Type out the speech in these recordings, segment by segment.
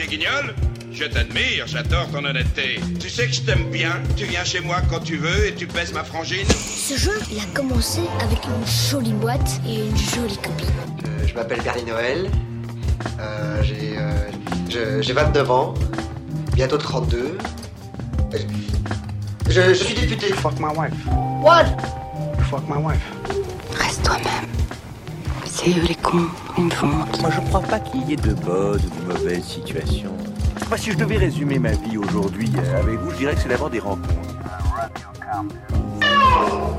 chez Guignol Je t'admire, j'adore ton honnêteté. Tu sais que je t'aime bien, tu viens chez moi quand tu veux et tu pèses ma frangine. Ce jeu, il a commencé avec une jolie boîte et une jolie copine. Euh, je m'appelle Bernie Noël. Euh, j'ai, euh, je- j'ai 29 ans. Bientôt 32. Euh, Je, je suis député. Fuck my wife. What? Fuck my wife. Reste toi-même. C'est eux les cons, ils me font honte. Moi, je crois pas qu'il y ait de bonnes ou de mauvaises situations. Moi, si je devais résumer ma vie aujourd'hui euh, avec vous, je dirais que c'est d'abord des rencontres.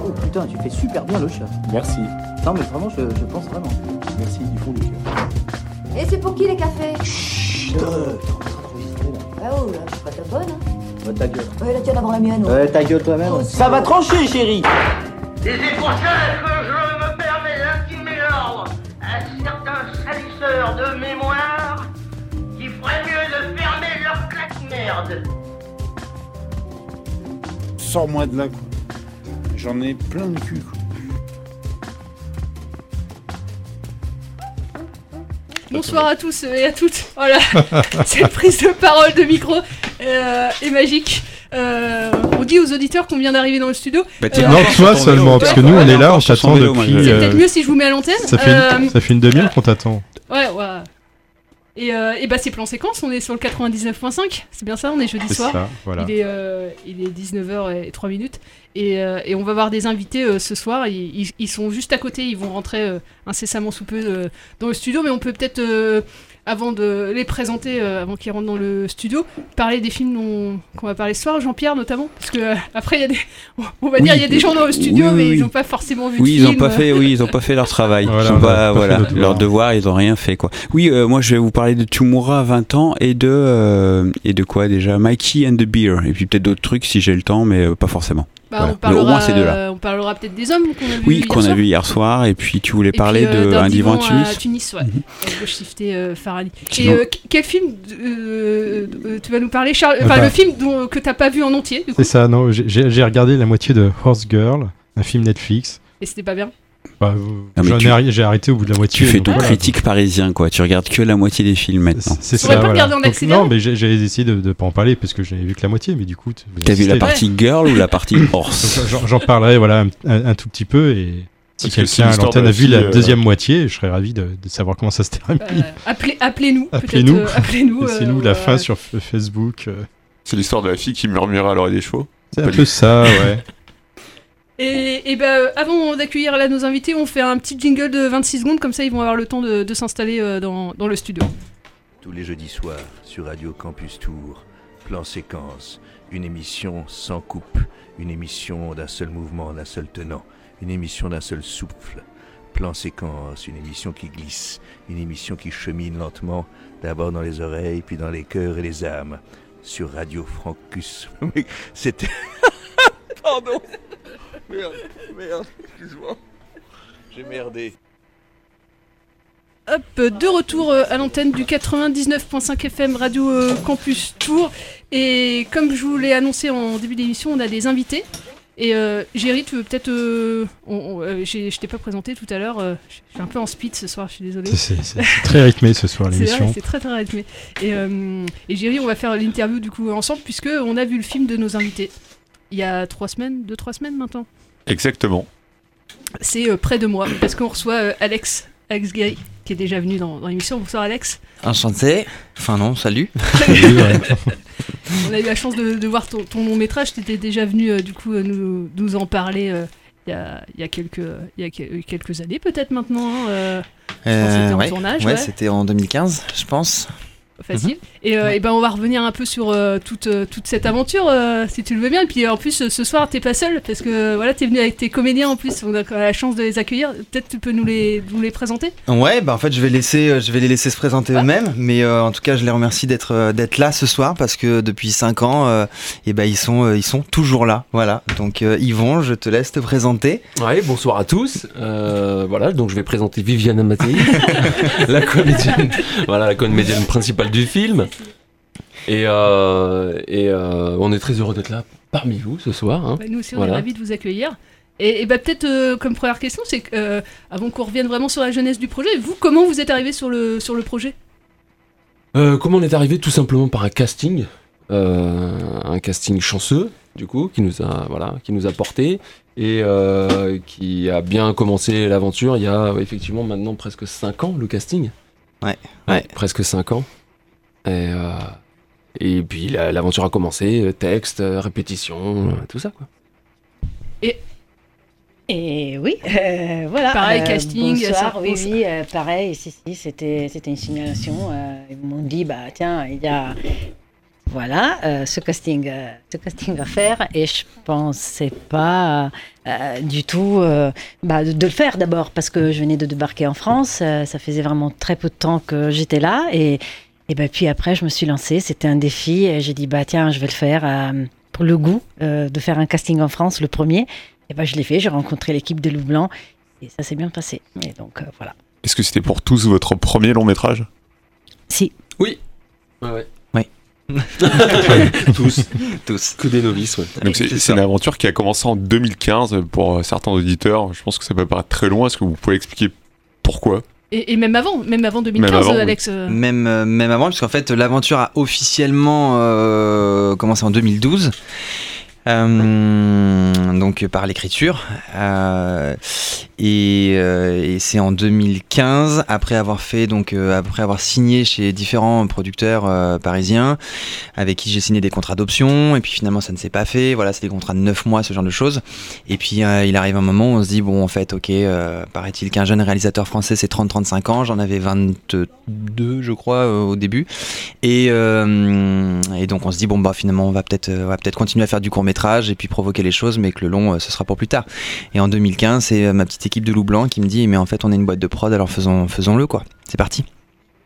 Oh putain, tu fais super bien le chat. Merci. Non mais vraiment, je, je pense vraiment. Merci du fond du cœur. Et c'est pour qui les cafés? Chut, là. Ah oh là, je suis pas ta bonne. Hein. Ouais, ta gueule. Ouais, la tienne avant la mienne. Ouais, ta gueule toi-même. Ça va trancher, chérie Et c'est pour ça de mémoire qui ferait mieux de fermer leur claque-merde. Sors-moi de là, quoi. J'en ai plein de cul, quoi. Bonsoir à tous et à toutes. Voilà, cette prise de parole de micro euh, est magique. Euh, on dit aux auditeurs qu'on vient d'arriver dans le studio. Bah, Euh, Non, toi seulement, parce que nous, on est là, on C'est t'attend depuis. peut-être euh, mieux si je vous mets à l'antenne. Ça fait une, ça fait une demi-heure qu'on t'attend. Ouais, ouais. Et, euh, et bah c'est plan séquence, on est sur le 99.5, c'est bien ça, on est jeudi soir. ça, voilà. Il est, euh, il est 19h03 minutes. Et, euh, et on va voir des invités euh, ce soir, ils, ils- sont juste à côté, ils vont rentrer incessamment sous peu dans le studio, mais on peut peut-être, avant de les présenter, euh, avant qu'ils rentrent dans le studio, parler des films dont- qu'on va parler ce soir, Jean-Pierre notamment, parce que euh, après il y a des, on va dire il y a des gens dans le studio, Oui, oui, mais oui. ils n'ont pas forcément vu Oui, de ils ont film. pas fait, oui, ils ont pas fait leur travail. Voilà, Ils ont pas- voilà, leur devoir. ils ont rien fait quoi. Oui, euh, moi je vais vous parler de Tumura 20 ans et de euh, et de quoi déjà? Mikey and the Beer et puis peut-être d'autres trucs si j'ai le temps, mais euh, pas forcément. Bah, Voilà. on parlera, au moins ces deux-là. euh, on parlera peut-être des hommes qu'on a vus Oui, hier qu'on a soir. vu hier soir et puis tu voulais Et parler puis, euh, de d'un un divan à divan Tunis. à Tunis, ouais. Gauche Shifté euh, Et vont- euh, qu- quel film euh, euh, tu vas nous parler, Charles? Enfin, Enfin- le film dont, que t'as pas vu en entier, du coup. C'est ça, non, j'ai regardé la moitié de Horse Girl, un film Netflix. Et c'était pas bien? Bah, euh, j'ai arrêté au bout de la moitié. Tu fais donc ton voilà. critique parisien, quoi. Tu regardes que la moitié des films maintenant. C'est pourrais ça, pas voilà. regarder en Donc, accéléré non, mais j'ai essayé de ne pas en parler parce que je n'avais vu que la moitié, mais du coup. T'as vu la partie girl ou la partie horse j'en- parlerai voilà, un, un- un tout petit peu et si c'est quelqu'un à l'antenne a vu la euh, deuxième moitié, je serais ravi de, de savoir comment ça se termine. Euh, appelez- Appelez-nous. Appelez-nous. Appelez-nous. Laissez-nous euh, la euh, fin sur Facebook. C'est l'histoire de la fille qui murmura à l'oreille des chevaux. C'est un Pas peu ça, ouais. Et, et ben, avant d'accueillir là nos invités, on fait un petit jingle de 26 secondes, comme ça ils vont avoir le temps de, s'installer euh, dans, dans le studio. Tous les jeudis soirs sur Radio Campus Tour, plan séquence, une émission sans coupe, une émission d'un seul mouvement, d'un seul tenant, une émission d'un seul souffle. Plan séquence, une émission qui glisse, une émission qui chemine lentement, d'abord dans les oreilles, puis dans les cœurs et les âmes. Sur Radio Francus. C'était. Pardon Merde, merde, excuse-moi. J'ai merdé. Hop, de retour euh, à l'antenne du 99.5 FM Radio euh, Campus Tour. Et comme je vous l'ai annoncé en début d'émission, on a des invités. Et euh, Géry, tu veux peut-être. euh, on- on- euh, j'ai- je t'ai pas présenté tout à l'heure. euh, je suis un peu en speed ce soir, je suis désolée. C'est- c'est- c'est très rythmé ce soir, C'est l'émission. vrai, C'est très très rythmé. Et, euh, et Géry, on va faire l'interview du coup ensemble, puisque on a vu le film de nos invités. Il y a trois semaines, deux, trois semaines maintenant. Exactement. C'est euh, près de moi, parce qu'on reçoit euh, Alex, Alex Guéry, qui est déjà venu dans, dans l'émission. Bonsoir Alex. Enchanté. Enfin non, salut. On a eu la chance de, de voir ton, ton long métrage. Tu étais déjà venu euh, du coup euh, nous, nous en parler euh, il y, a, il y a quelques, il y a que- quelques années peut-être maintenant. hein, euh, je pense que c'était en ouais, tournage. ouais, ouais. c'était en 2015, je pense. Facile. Et, euh, et ben on va revenir un peu sur euh, toute, euh, toute cette aventure, euh, si tu le veux bien. Et puis en plus, ce soir, t'es pas seul, parce que voilà, t'es venu avec tes comédiens en plus. On a la chance de les accueillir. Peut-être tu peux nous les, nous les présenter? Ouais, bah en fait, je vais laisser, euh, je vais les laisser se présenter eux-mêmes, mais euh, en tout cas, je les remercie d'être euh, d'être là ce soir parce que depuis 5 ans, euh, et ben ils sont euh, ils sont toujours là, voilà. Donc euh, Yvon, je te laisse te présenter. Ouais, bonsoir à tous. Euh, voilà, donc je vais présenter Viviane Mattei, la comédienne, voilà, la comédienne principale du film. Et, euh, et euh, on est très heureux d'être là parmi vous ce soir. hein. Bah, Nous aussi, on Voilà. est ravis de vous accueillir. Et, et bah, peut-être euh, comme première question, c'est euh, avant qu'on revienne vraiment sur la jeunesse du projet, vous, comment vous êtes arrivé sur le, sur le projet? Euh, comment on est arrivé Tout simplement par un casting, euh, un casting chanceux, du coup, qui nous a, voilà, qui nous a porté et euh, qui a bien commencé l'aventure il y a effectivement maintenant presque 5 ans le casting. Ouais. Ouais, presque 5 ans. Et, euh, et puis la- l'aventure a commencé, euh, texte, euh, répétition, euh, tout ça quoi. Et oui, euh, voilà. Pareil, euh, casting, Bonsoir, ça- oui, oui, euh, pareil, si, si, c'était, c'était une simulation. euh, ils m'ont dit, bah tiens, il y a, voilà, euh, ce casting, euh, ce casting à faire, et je pensais pas euh, du tout euh, bah, de, de le faire d'abord parce que je venais de débarquer en France. euh, ça faisait vraiment très peu de temps que j'étais là, et et ben puis après, je me suis lancée. C'était un défi, j'ai dit, bah tiens, je vais le faire euh, pour le goût euh, de faire un casting en France, le premier. Et ben, je l'ai fait, j'ai rencontré l'équipe de Loup Blanc et ça s'est bien passé. Et donc euh, voilà. Est-ce que c'était pour tous votre premier long métrage? Si. Oui. Ouais, ouais. Oui. tous. Tous. Que des novices, ouais. Donc c'est c'est une aventure qui a commencé en 2015 pour certains auditeurs. Je pense que ça peut paraître très loin. Est-ce que vous pouvez expliquer pourquoi? Et, et même avant, même avant 2015, Même avant, oui. Alex. euh, Même, euh, même avant, puisqu'en fait, l'aventure a officiellement euh, commencé en 2012. Euh, donc par l'écriture. Euh, et, euh, et c'est en 2015 après avoir fait donc après avoir signé chez différents producteurs parisiens avec qui j'ai signé des contrats d'option et puis finalement ça ne s'est pas fait. Voilà c'est des contrats de 9 mois ce genre de choses. Et puis il arrive un moment où on se dit bon en fait ok paraît-il qu'un jeune réalisateur français c'est 30-35 ans. J'en avais 22 je crois au début. Et, et donc on se dit bon bah finalement on va peut-être peut-être continuer à faire du court métrage et puis provoquer les choses mais que le long euh, ce sera pour plus tard et en 2015 c'est euh, ma petite équipe de loup blanc qui me dit mais en fait on est une boîte de prod alors faisons faisons le quoi c'est parti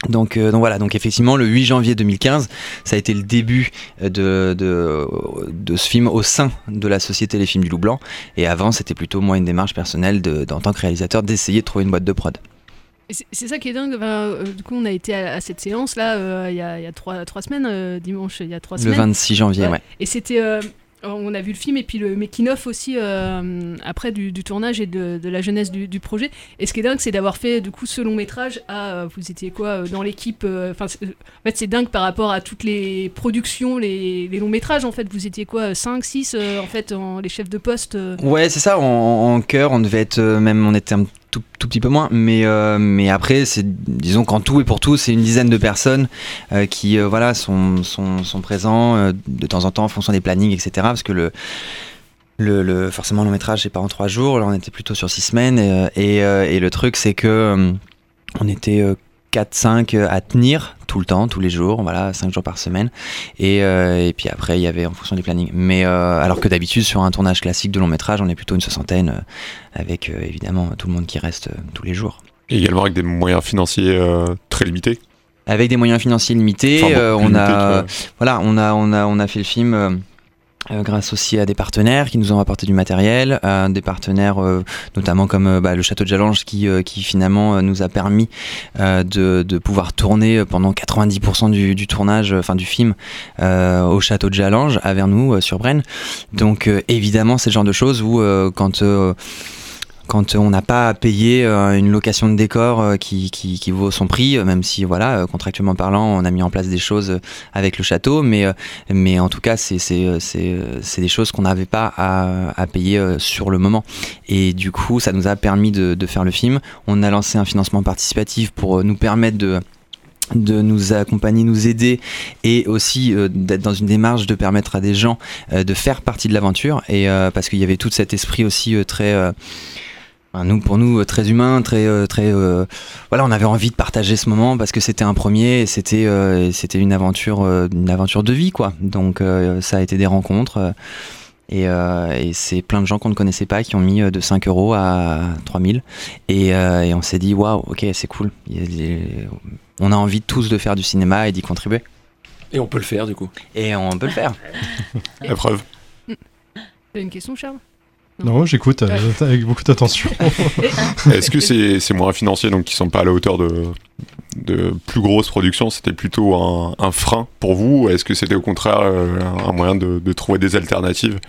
donc, euh, donc voilà, donc effectivement le 8 janvier 2015, ça a été le début euh, de, de, de ce film au sein de la société Les Films du Loup Blanc. Et avant, c'était plutôt moi une démarche personnelle de, en tant que réalisateur d'essayer de trouver une boîte de prod. c'est ça qui est dingue. euh, du coup, on a été à, à cette séance là euh, il y, a, il y a trois, trois semaines, euh, dimanche, il y a trois Le semaines. 26 janvier, ouais. Et c'était. On a vu le film et puis le making-of aussi euh, après du, tournage et de, la jeunesse du, projet. Et ce qui est dingue, c'est d'avoir fait du coup ce long métrage à. euh, Vous étiez quoi euh, dans l'équipe en fait, c'est dingue par rapport à toutes les productions, les, les longs métrages. En fait, vous étiez quoi 5, 6 en fait, les chefs de poste Ouais, c'est ça. En, en chœur, on devait être même, on était un tout, petit peu moins, mais euh, mais après, c'est disons qu'en tout et pour tout, c'est une dizaine de personnes euh, qui euh, voilà sont sont, sont présents de temps en temps en fonction des plannings, etc. Parce que le le, forcément le long métrage c'est pas en trois jours, là on était plutôt sur six semaines et, et, et le truc c'est que on était 4-5 à tenir tout le temps, tous les jours, voilà, 5 jours par semaine. Et, euh, et puis après, il y avait en fonction des plannings. Mais euh, alors que d'habitude, sur un tournage classique de long métrage, on est plutôt une soixantaine, euh, avec euh, évidemment tout le monde qui reste euh, tous les jours. Et également avec des moyens financiers euh, très limités. Avec des moyens financiers limités, Enfin, bon, euh, on limité, a, voilà, on a, on a, on a fait le film. Euh, euh, grâce aussi à des partenaires qui nous ont apporté du matériel, à des partenaires euh, notamment comme euh, bah, le château de Jalange qui, euh, qui finalement euh, nous a permis euh, de, de pouvoir tourner pendant 90% du, du tournage, euh, enfin du film, euh, au château de Jalange à Vernoux euh, sur Brenne. Donc euh, évidemment c'est le genre de choses où euh, quand euh, quand on n'a pas à payer euh, une location de décor euh, qui, qui, qui vaut son prix, euh, même si voilà contractuellement parlant, on a mis en place des choses avec le château, mais mais en tout cas c'est des choses qu'on n'avait pas à, à payer sur le moment. Et du coup, ça nous a permis de, de faire le film. On a lancé un financement participatif pour nous permettre de de nous accompagner, nous aider et aussi d'être dans une démarche de permettre à des gens de faire partie de l'aventure et parce qu'il y avait tout cet esprit aussi très nous pour nous euh, très humain très euh, très euh, voilà on avait envie de partager ce moment parce que c'était un premier et c'était euh, c'était une aventure euh, une aventure de vie quoi. Donc euh, ça a été des rencontres euh, et, euh, et c'est plein de gens qu'on ne connaissait pas qui ont mis de 5 euros à 3000 et, euh, et on s'est dit waouh ok c'est cool. On a envie tous de faire du cinéma et d'y contribuer. Et on peut le faire du coup. et on peut le faire. La preuve. T'as une question, Charles Non, j'écoute euh, avec beaucoup d'attention. Est-ce que c'est c'est moins financier, donc qui sont pas à la hauteur de, de plus grosses productions C'était plutôt un, un frein pour vous ou Est-ce que c'était au contraire euh, un moyen de, de trouver des alternatives?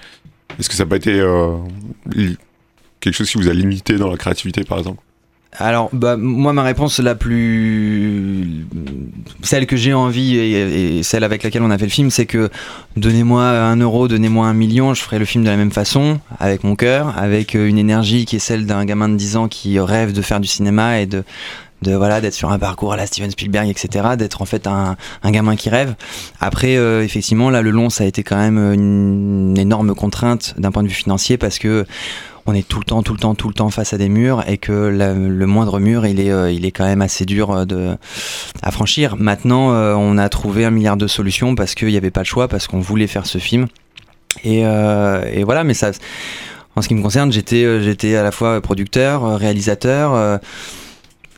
Est-ce que ça n'a pas été euh, quelque chose qui vous a limité dans la créativité, par exemple? Alors, bah, moi, ma réponse la plus. celle que j'ai envie et, celle avec laquelle on a fait le film, c'est que donnez-moi un euro, donnez-moi un million, je ferai le film de la même façon, avec mon cœur, avec euh, une énergie qui est celle d'un gamin de 10 ans qui rêve de faire du cinéma et de de voilà d'être sur un parcours à la Steven Spielberg etc d'être en fait un, un gamin qui rêve après euh, effectivement là le long ça a été quand même une énorme contrainte d'un point de vue financier parce que on est tout le temps, tout le temps, tout le temps face à des murs et que le moindre mur, il est, euh, il est quand même assez dur euh, à franchir. Maintenant, euh, on a trouvé un milliard de solutions parce qu'il n'y avait pas le choix, parce qu'on voulait faire ce film. Et, voilà, mais ça, en ce qui me concerne, j'étais, à la fois producteur, réalisateur.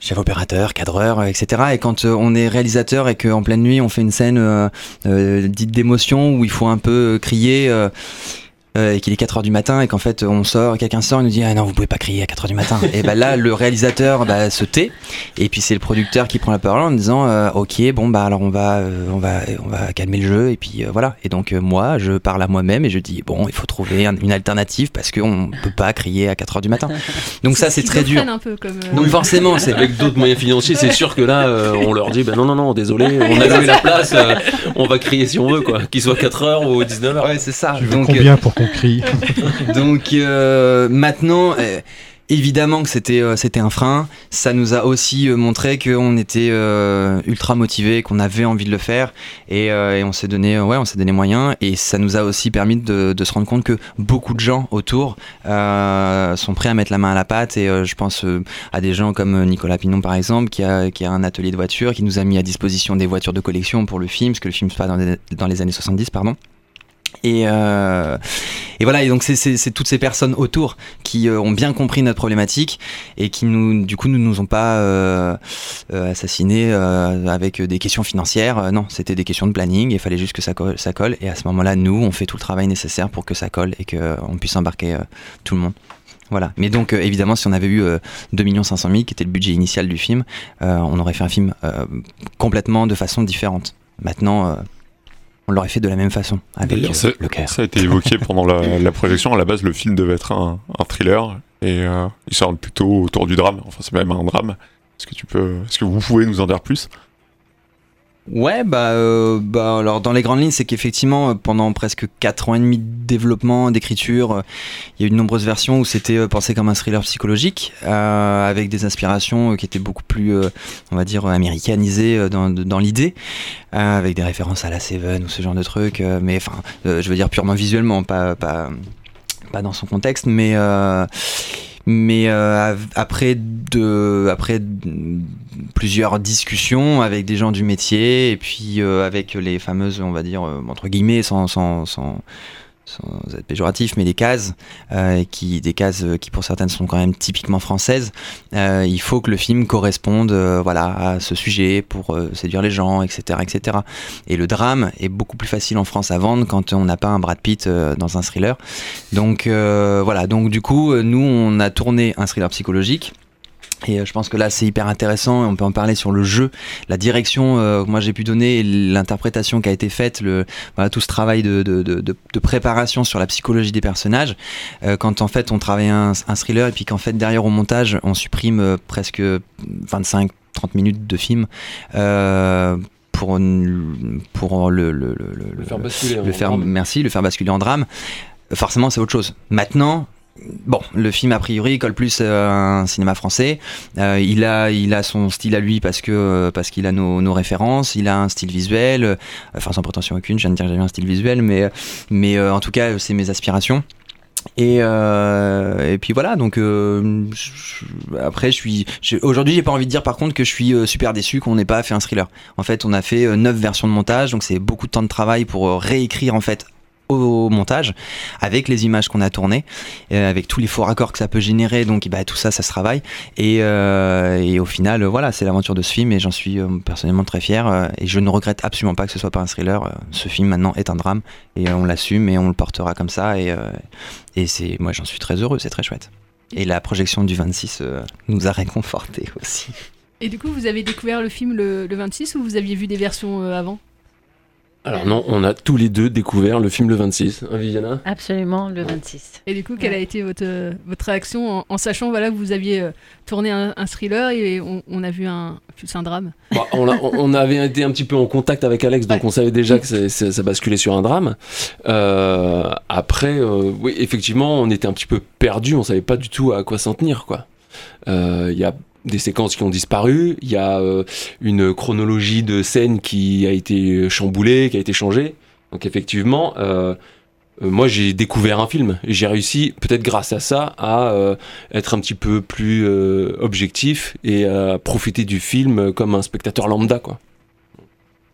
chef opérateur, cadreur, etc. Et quand on est réalisateur et qu'en pleine nuit on fait une scène dite d'émotion où il faut un peu crier euh, et qu'il est 4 heures du matin et qu'en fait on sort, quelqu'un sort et nous dit ah non vous pouvez pas crier à 4 heures du matin. et ben là le réalisateur bah, se tait et puis c'est le producteur qui prend la parole en disant euh, ok bon bah alors on va euh, on va on va calmer le jeu et puis euh, voilà. Et donc euh, moi je parle à moi-même et je dis bon il faut trouver un- une alternative parce qu'on peut pas crier à 4 heures du matin. Donc ça c'est très dur. schizophrène un peu comme. euh, Donc forcément c'est Avec d'autres moyens financiers, c'est sûr que là, euh, on leur dit, ben non, non, non, désolé, on a loué la place, euh, on va crier si on veut, quoi. Qu'il soit 4h ou 19h. Ouais, c'est ça. Tu veux Donc, combien pour qu'on Donc euh, maintenant, euh, évidemment que c'était euh, c'était un frein. Ça nous a aussi montré qu'on était ultra motivé, qu'on avait envie de le faire, et, on s'est donné ouais, on s'est donné moyens. Et ça nous a aussi permis de, se rendre compte que beaucoup de gens autour sont prêts à mettre la main à la pâte. Et je pense à des gens comme Nicolas Pinon par exemple, qui a qui a un atelier de voitures, qui nous a mis à disposition des voitures de collection pour le film, parce que le film se passe dans les années 70, pardon. Et, euh, et voilà, et donc c'est- toutes ces personnes autour qui euh, ont bien compris notre problématique et qui nous, du coup, ne nous ont pas euh, assassinés avec des questions financières. Non, c'était des questions de planning. Il fallait juste que ça colle. Et à ce moment-là, nous, on fait tout le travail nécessaire pour que ça colle et qu'on puisse embarquer tout le monde. Voilà. Mais donc, évidemment, si on avait eu euh, 2 500 000, qui était le budget initial du film, on aurait fait un film complètement de façon différente. Maintenant, on l'aurait fait de la même façon, avec euh, ça, le cœur. ça a été évoqué pendant la, la projection. À la base, le film devait être un, un thriller et euh, il sort plutôt autour du drame. Enfin, c'est même un drame. Est-ce que tu peux, est-ce que vous pouvez nous en dire plus? Ouais, bah, euh, bah alors dans les grandes lignes, c'est qu'effectivement euh, pendant presque 4 ans et demi de développement, d'écriture, euh, il y a eu de nombreuses versions où c'était euh, pensé comme un thriller psychologique, avec des inspirations qui étaient beaucoup plus, on va dire, américanisées dans, dans l'idée, avec des références à la Seven ou ce genre de trucs, mais enfin, je veux dire purement visuellement, pas, pas, pas dans son contexte, mais mais euh, après de après plusieurs discussions avec des gens du métier et puis euh, avec les fameuses on va dire euh, entre guillemets sans sans, sans sans être péjoratif, mais des cases, euh, qui, des cases euh, qui pour certaines sont quand même typiquement françaises. Euh, il faut que le film corresponde, voilà, à ce sujet pour séduire les gens, etc., etc. Et le drame est beaucoup plus facile en France à vendre quand on n'a pas un Brad Pitt dans un thriller. Donc voilà, donc du coup, nous on a tourné un thriller psychologique. Et euh, je pense que là c'est hyper intéressant et on peut en parler sur le jeu, la direction euh, que moi j'ai pu donner, l'interprétation qui a été faite, le, voilà, tout ce travail de, de, de, de- de préparation sur la psychologie des personnages. Euh, quand en fait on travaille un, un thriller et puis qu'en fait derrière au montage on supprime presque 25-30 minutes de film. euh, pour, pour le, le, le, le- Le faire basculer le en faire, drame. merci, le faire basculer en drame. Forcément, c'est autre chose. Maintenant, bon, le film a priori colle plus à un cinéma français. Euh, il a, il a son style à lui parce que euh, parce qu'il a nos, références. Il a un style visuel. euh, enfin, sans prétention aucune, je viens de dire que un style visuel, mais mais euh, en tout cas, c'est mes aspirations. Et, euh, et puis voilà, donc euh, après, je suis. Aujourd'hui, j'ai pas envie de dire par contre que je suis euh, super déçu qu'on n'ait pas fait un thriller. En fait, on a fait euh, neuf versions de montage, donc c'est beaucoup de temps de travail pour euh, réécrire en fait au montage avec les images qu'on a tournées euh, avec tous les faux raccords que ça peut générer donc bah, tout ça ça se travaille. Et, euh, au final euh, voilà c'est l'aventure de ce film et j'en suis personnellement très fier et je ne regrette absolument pas que ce soit pas un thriller ce film maintenant est un drame et on l'assume et on le portera comme ça et, c'est moi j'en suis très heureux c'est très chouette. Et la projection du 26 euh, nous a réconfortés aussi. Et du coup, vous avez découvert le film le, le 26 ou vous aviez vu des versions avant? Alors non, on a tous les deux découvert le film le 26, hein, Viviana? Absolument, le 26. Et du coup, quelle a été votre, euh, votre réaction en, en sachant voilà, que vous aviez euh, tourné un, un thriller et on, on a vu un, plus un drame? Bah, on, a- on avait été un petit peu en contact avec Alex, donc on savait déjà que ça basculait sur un drame. Euh, après, euh, oui, effectivement, on était un petit peu perdu, on savait pas du tout à quoi s'en tenir, quoi. Euh, Il y a des séquences qui ont disparu, il y a euh, une chronologie de scènes qui a été chamboulée, qui a été changée. Donc effectivement, euh, euh, moi j'ai découvert un film. et J'ai réussi, peut-être grâce à ça, à être un petit peu plus objectif et à profiter du film comme un spectateur lambda, quoi.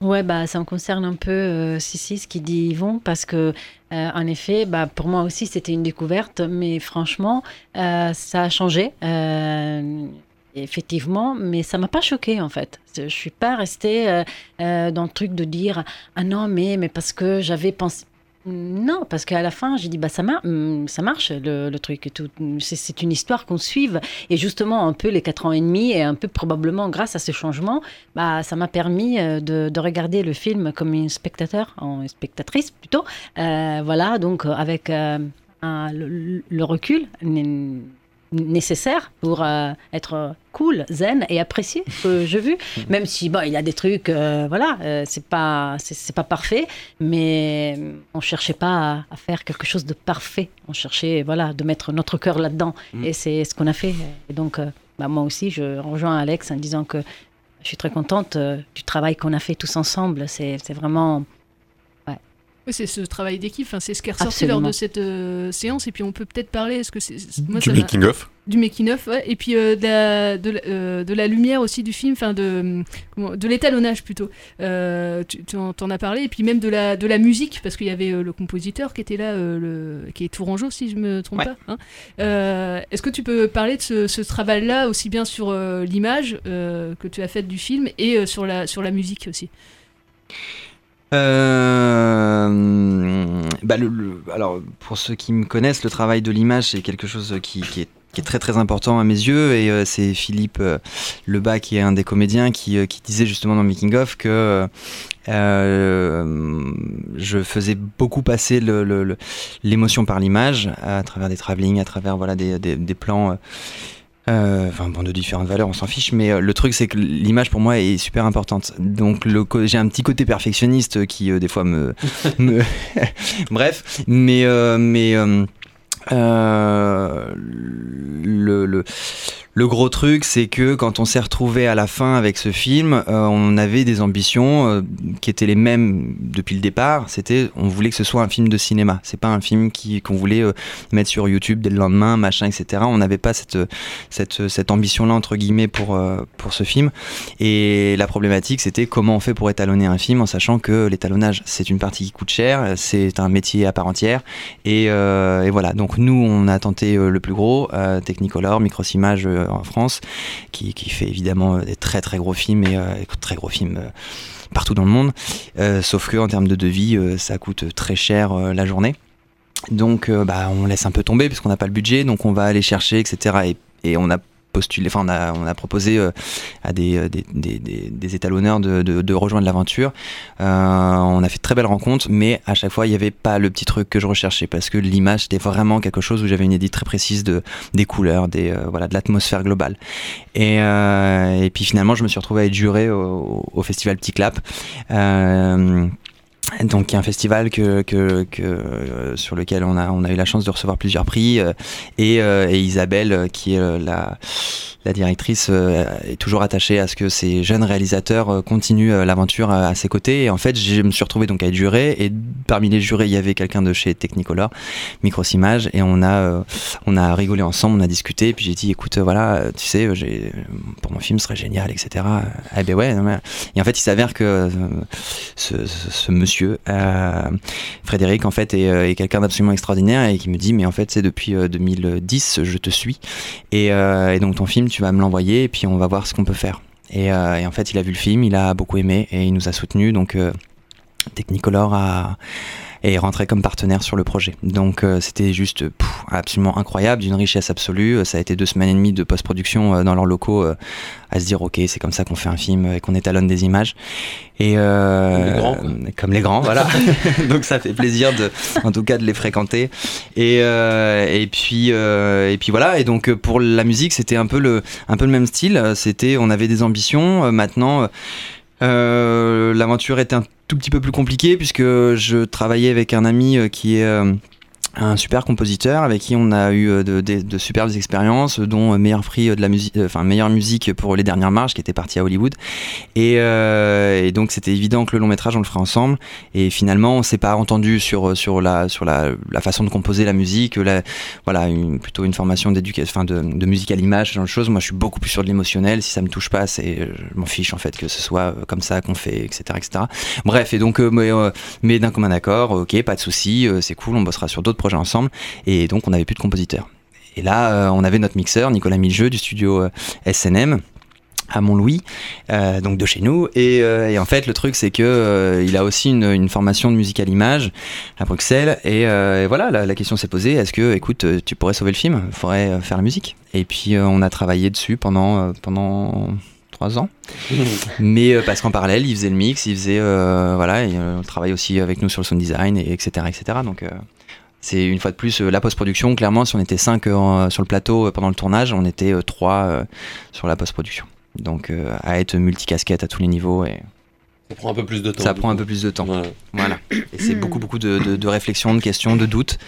Ouais, bah, ça me concerne un peu, euh, Sissi, ce qu'il dit Yvon, parce que, en effet, bah, pour moi aussi, c'était une découverte, mais franchement, ça a changé. Effectivement, mais ça m'a pas choqué en fait. Je suis pas restée euh, euh, dans le truc de dire ah non mais mais parce que j'avais pensé non parce qu'à la fin j'ai dit bah ça, hum, ça marche le, truc c'est une histoire qu'on suive. Et justement un peu les quatre ans et demi et un peu probablement grâce à ce changement bah ça m'a permis euh, de, de regarder le film comme une spectateur une spectatrice plutôt. Voilà donc avec le, recul nécessaire pour euh, être cool, zen et apprécié ce que j'ai vu. Même si bon, il y a des trucs, euh, voilà, euh, c'est pas c'est c'est pas parfait, mais on cherchait pas à, à faire quelque chose de parfait. On cherchait voilà de mettre notre cœur là-dedans Mm. et c'est ce qu'on a fait. Et donc euh, bah, moi aussi, je rejoins Alex en disant que je suis très contente du travail qu'on a fait tous ensemble. C'est c'est vraiment. Oui, c'est ce travail d'équipe, enfin, c'est ce qui est ressorti lors de cette euh, séance. Et puis on peut peut-être parler, est-ce que c'est moi, Du ça m'a- making-of. Du making of, ouais. Et puis euh, de, la, de, la- euh, de la lumière aussi du film, enfin de comment- de l'étalonnage plutôt. Euh, tu tu en, t'en as parlé. Et puis même de la de la musique, parce qu'il y avait euh, le compositeur qui était là, euh, le, qui est Tourangeau si je me trompe Ouais. pas. hein. Euh, Est-ce que tu peux parler de ce, ce travail-là aussi bien sur euh, l'image euh, que tu as faite du film et euh, sur la sur la musique aussi? Euh, bah, alors, pour ceux qui me connaissent, le travail de l'image, c'est quelque chose qui, est, très très important à mes yeux. Et euh, c'est Philippe euh, Lebas, qui est un des comédiens, qui, disait justement dans Making of que je faisais beaucoup passer l'émotion par l'image, à travers des travelling, à travers voilà, des plans. Euh, enfin bon de différentes valeurs on s'en fiche mais euh, le truc c'est que l'image pour moi est super importante. Donc j'ai un petit côté perfectionniste qui euh, des fois me, me- bref mais mais euh, le, le, le gros truc, c'est que quand on s'est retrouvé à la fin avec ce film, euh, on avait des ambitions euh, qui étaient les mêmes depuis le départ. C'était, on voulait que ce soit un film de cinéma. C'est pas un film qu'on voulait euh, mettre sur YouTube dès le lendemain, machin, etc. On n'avait pas cette cette, ambition-là entre guillemets pour pour ce film. Et la problématique, c'était comment on fait pour étalonner un film en sachant que l'étalonnage, c'est une partie qui coûte cher, c'est un métier à part entière. Et, voilà. Donc nous, on a tenté le plus gros, Technicolor, Microsimage en France, qui, fait évidemment euh, des très très gros films et euh, très gros films. euh, partout dans le monde, sauf que en termes de devis, ça coûte très cher la journée. Donc, bah, on laisse un peu tomber puisqu'on n'a pas le budget, donc on va aller chercher, etc. Et, et on a on a, proposé euh, à des, euh, des, étalonneurs de, rejoindre l'aventure. Euh, on a fait de très belles rencontres, mais à chaque fois, il n'y avait pas le petit truc que je recherchais parce que l'image, c'était vraiment quelque chose où j'avais une idée très précise de, des couleurs, de l'atmosphère globale. Et, et puis finalement, je me suis retrouvé à être juré au, au festival Petit Clap. Donc, un festival que, que, que, euh, sur lequel on a, eu la chance de recevoir plusieurs prix. euh, et, euh, et Isabelle, qui est la, directrice, est toujours attachée à ce que ces jeunes réalisateurs continuent l'aventure à, ses côtés. Et en fait, je me suis retrouvé donc à être juré. Et parmi les jurés, il y avait quelqu'un de chez Technicolor, Microsimage. Et on a, on a rigolé ensemble, on a discuté. Et puis j'ai dit, écoute, voilà, tu sais, pour mon film, ce serait génial, etc. Eh ben ouais. Et en fait, il s'avère que ce monsieur, euh, Frédéric, en fait, est, euh, est quelqu'un d'absolument extraordinaire et qui me dit, mais en fait, c'est depuis euh, 2010, je te suis. Et, euh, donc, ton film, tu vas me l'envoyer et puis on va voir ce qu'on peut faire. Et, euh, et en fait, il a vu le film, il a beaucoup aimé et il nous a soutenus. Donc, euh, Technicolor a, et rentrer comme partenaire sur le projet. Donc euh, c'était juste pff, absolument incroyable, d'une richesse absolue. Ça a été deux semaines et demie de post-production euh, dans leurs locaux euh, à se dire ok c'est comme ça qu'on fait un film et qu'on étalonne des images. Et euh, Comme les grands, comme les grands, voilà. Donc ça fait plaisir de, en tout cas, de les fréquenter. Et euh, et puis euh, et puis voilà. Et donc euh, pour la musique, c'était un peu le un peu le même style. C'était on avait des ambitions. Euh, Maintenant, euh, l'aventure était un tout petit peu plus compliquée puisque je travaillais avec un ami euh, qui est euh, un super compositeur avec qui on a eu euh, de, superbes expériences, dont euh, meilleur prix de la musique, euh, enfin meilleure musique pour les dernières marches, qui était parti à Hollywood. Et, euh, donc c'était évident que le long métrage on le ferait ensemble. Et finalement on s'est pas entendu sur sur la sur la, la façon de composer la musique, la, voilà plutôt une formation d'éducation, enfin de, musique à l'image, ce genre de choses. Moi je suis beaucoup plus sur de l'émotionnel. Si ça me touche pas, c'est je m'en fiche en fait que ce soit euh, comme ça qu'on fait, etc., etc. Bref et donc euh, mais, euh, mais d'un commun accord, ok, pas de souci, euh, c'est cool, on bossera sur d'autres ensemble. Et donc on n'avait plus de compositeur. Et là, euh, on avait notre mixeur, Nicolas Milgeux du studio euh, SNM à Montlouis, euh, donc de chez nous. Et, euh, et en fait, le truc, c'est que euh, il a aussi une, une formation de musique à l'image à Bruxelles. Et, et voilà, la, la question s'est posée est-ce que, écoute, tu pourrais sauver le film Il faudrait faire la musique? Et puis, on a travaillé dessus pendant pendant trois ans. Mais parce qu'en parallèle, il faisait le mix, il faisait voilà, il travaille aussi avec nous sur le sound design, et etc., etc. Donc c'est une fois de plus euh, la post-production. Clairement, si on était 5 sur le plateau euh, pendant le tournage, on était 3 sur la post-production. Donc euh, à être multicasquette à tous les niveaux et Ça prend un peu plus de temps. ça prend un peu plus de temps. Voilà. Voilà. Et c'est beaucoup beaucoup de, de, de réflexion, de questions, de doutes.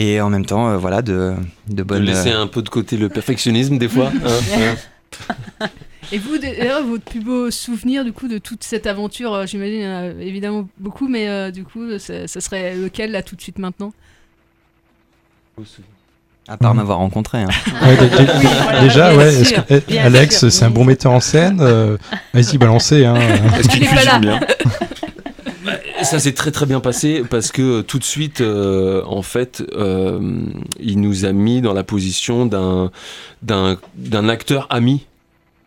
Et en même temps, euh, voilà, de, de De bonnes. laisser euh, un peu de côté le perfectionnisme des fois. hein, hein. Et vous, d'ailleurs, votre plus beau souvenir du coup de toute cette aventure, euh, j'imagine évidemment beaucoup, mais euh, du coup, ça, ça serait lequel là tout de suite maintenant? À part m'avoir rencontré. hein. Ouais, voilà, déjà, ouais. sûr, est-ce que- eh, Alex, sûr. c'est un bon metteur en scène. euh, Vas-y, balancez. Hein. Est-ce qu'il est bien? Ça s'est très très bien passé parce que tout de suite, euh, en fait, euh, il nous a mis dans la position d'un d'un d'un acteur ami.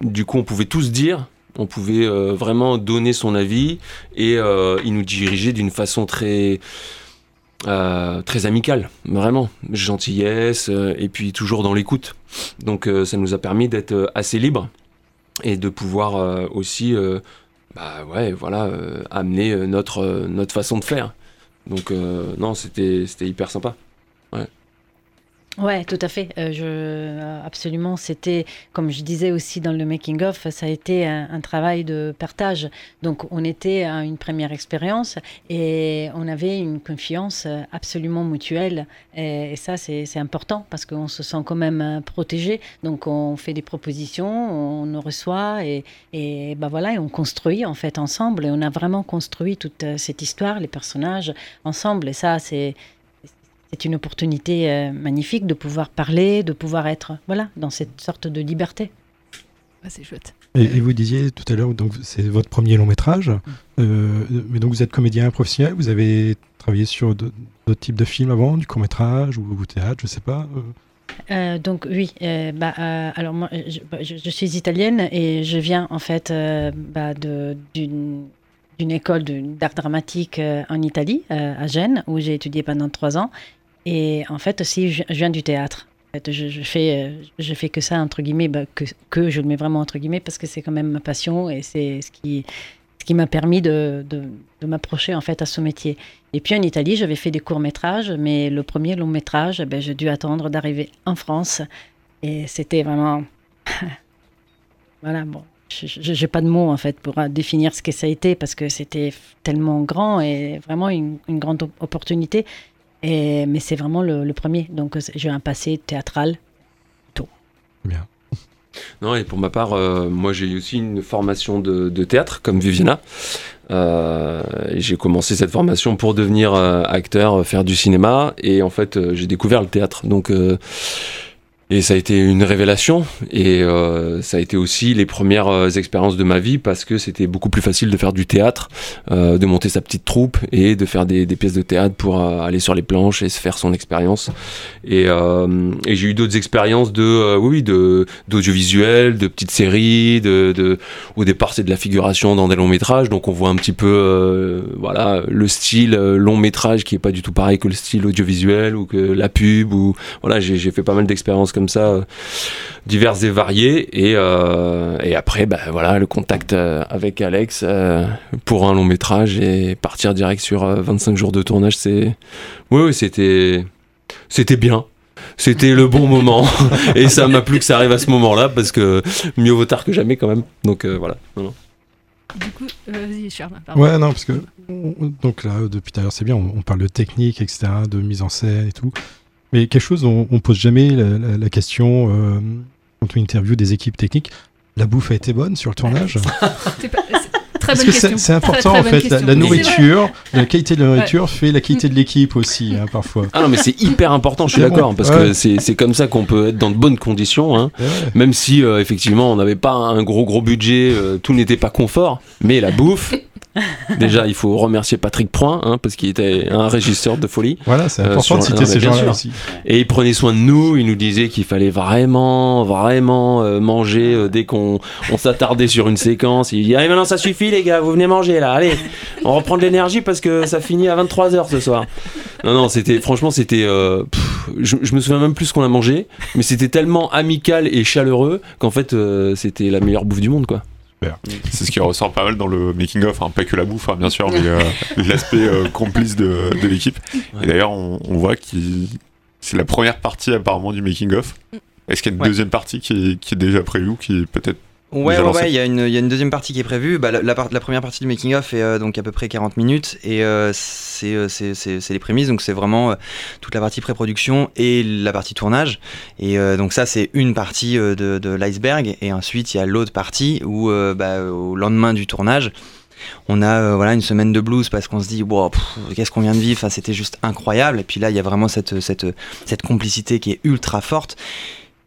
Du coup, on pouvait tous dire, on pouvait euh, vraiment donner son avis et euh, il nous dirigeait d'une façon très euh, très amicale, vraiment gentillesse et puis toujours dans l'écoute. Donc, ça nous a permis d'être assez libre et de pouvoir aussi bah ouais, voilà, amener notre, notre façon de faire. Donc non, c'était hyper sympa. Ouais. Tout à fait. Euh, je, euh, absolument, c'était, comme je disais aussi dans le making of, ça a été un, travail de partage. Donc, on était à une première expérience et on avait une confiance absolument mutuelle. Et, ça, c'est important parce qu'on se sent quand même euh, protégé. Donc, on fait des propositions, on nous reçoit et, et bah voilà, et on construit en fait ensemble. Et on a vraiment construit toute cette histoire, les personnages ensemble. Et ça, c'est c'est une opportunité euh, magnifique de pouvoir parler, de pouvoir être voilà dans cette sorte de liberté. Ah, C'est chouette. Et, et vous disiez tout à l'heure, donc c'est votre premier long métrage. Euh, mais donc vous êtes comédien professionnel. Vous avez travaillé sur d'autres types de films avant, du court métrage ou, ou théâtre, je sais pas. euh. Donc oui, euh, bah, euh, alors moi je, bah, je- je suis italienne et je viens en fait euh, bah, de- d'une école d'art dramatique euh, en Italie, euh, à Gênes, où j'ai étudié pendant trois ans. Et en fait aussi, je, viens du théâtre. En fait, je, je fais, euh, je fais que ça, entre guillemets, bah, que, je le mets vraiment entre guillemets, parce que c'est quand même ma passion et c'est ce qui, ce qui m'a permis de, m'approcher en fait à ce métier. Et puis en Italie, j'avais fait des courts-métrages, mais le premier long-métrage, eh ben, j'ai dû attendre d'arriver en France. Et c'était vraiment... voilà, bon, je n'ai pas de mots en fait pour euh, définir ce que ça a été, parce que c'était tellement grand et vraiment une, grande op- opportunité. Et, mais c'est vraiment le, le premier. Donc c'est- j'ai un passé théâtral. Bien. Non, et pour ma part, euh, moi j'ai eu aussi une formation de, de théâtre comme Viviana. Euh, j'ai commencé cette formation pour devenir euh, acteur, euh, faire du cinéma. Et en fait, euh, j'ai découvert le théâtre. Donc, euh, Et ça a été une révélation et euh, ça a été aussi les premières euh, expériences de ma vie parce que c'était beaucoup plus facile de faire du théâtre, euh, de monter sa petite troupe et de faire des, des pièces de théâtre pour euh, aller sur les planches et se faire son expérience. Et, euh, et j'ai eu d'autres expériences de oui de d'audiovisuel, de petites séries, de, de au départ c'est de la figuration dans des longs métrages donc on voit un petit peu voilà le style long métrage qui est pas du tout pareil que le style audiovisuel ou que la pub ou voilà j'ai fait pas mal d'expériences comme ça euh, diverses et variées et euh, et après bah voilà le contact euh, avec Alex euh, pour un long métrage et partir direct sur euh, 25 jours de tournage c'est oui oui c'était c'était bien c'était le bon moment et ça m'a plu que ça arrive à ce moment-là parce que mieux vaut tard que jamais quand même donc euh, voilà Non, non. Du coup, vas-y, Charles. pardon. Ouais, non, parce que on- donc là, depuis tout à l'heure, c'est bien, on, on parle de technique, etc., de mise en scène et tout. Mais quelque chose dont on pose jamais la, la- la question euh, quand on interview des équipes techniques. La bouffe a été bonne sur le tournage? Très Parce bonne que c'est- question. c'est Très, important très en fait. La, nourriture, la qualité de la nourriture Ouais. fait la qualité de l'équipe aussi, hein, parfois. Ah non mais c'est hyper important, je suis d'accord, bon, parce ouais. que c'est c'est comme ça qu'on peut être dans de bonnes conditions, hein. même si euh, effectivement on n'avait pas un gros gros budget, euh, tout n'était pas confort, mais la bouffe, déjà il faut remercier Patrick Proin, hein, parce qu'il était un régisseur de folie. Voilà, c'est important de citer ces bien gens-là sûr. aussi. Et il prenait soin de nous, il nous disait qu'il fallait vraiment, vraiment euh, manger euh, dès qu'on on s'attardait sur une séquence. Il dit Allez, maintenant ça suffit, les gars, vous venez manger là, allez, on reprend de l'énergie parce que ça finit à 23h ce soir. Non, non, c'était, franchement, c'était. euh, je, je me souviens même plus ce qu'on a mangé, mais c'était tellement amical et chaleureux qu'en fait, euh, c'était la meilleure bouffe du monde, quoi. C'est ce qui ressort pas mal dans le making of, hein, pas que la bouffe hein, bien sûr, mais euh, l'aspect euh, complice de, de l'équipe. Et d'ailleurs, on, on voit que c'est la première partie apparemment du making of. Est-ce qu'il y a une Ouais. deuxième partie qui est, qui est déjà prévue, qui est peut-être Ouais, ouais, ouais, il y, a une- il y a une deuxième partie qui est prévue. Bah, la, la part- la première partie du making-of est euh, donc à peu près 40 minutes et euh, c'est euh, c'est- les prémices, donc c'est vraiment euh, toute la partie pré-production et la partie tournage. Et euh, donc ça, c'est une partie de, de l'iceberg. Et ensuite il y a l'autre partie où bah, au lendemain du tournage, on a euh, voilà une semaine de blues parce qu'on se dit wow, qu'est-ce qu'on vient de vivre? Enfin, c'était juste incroyable. Et puis là il y a vraiment cette, cette, cette complicité qui est ultra forte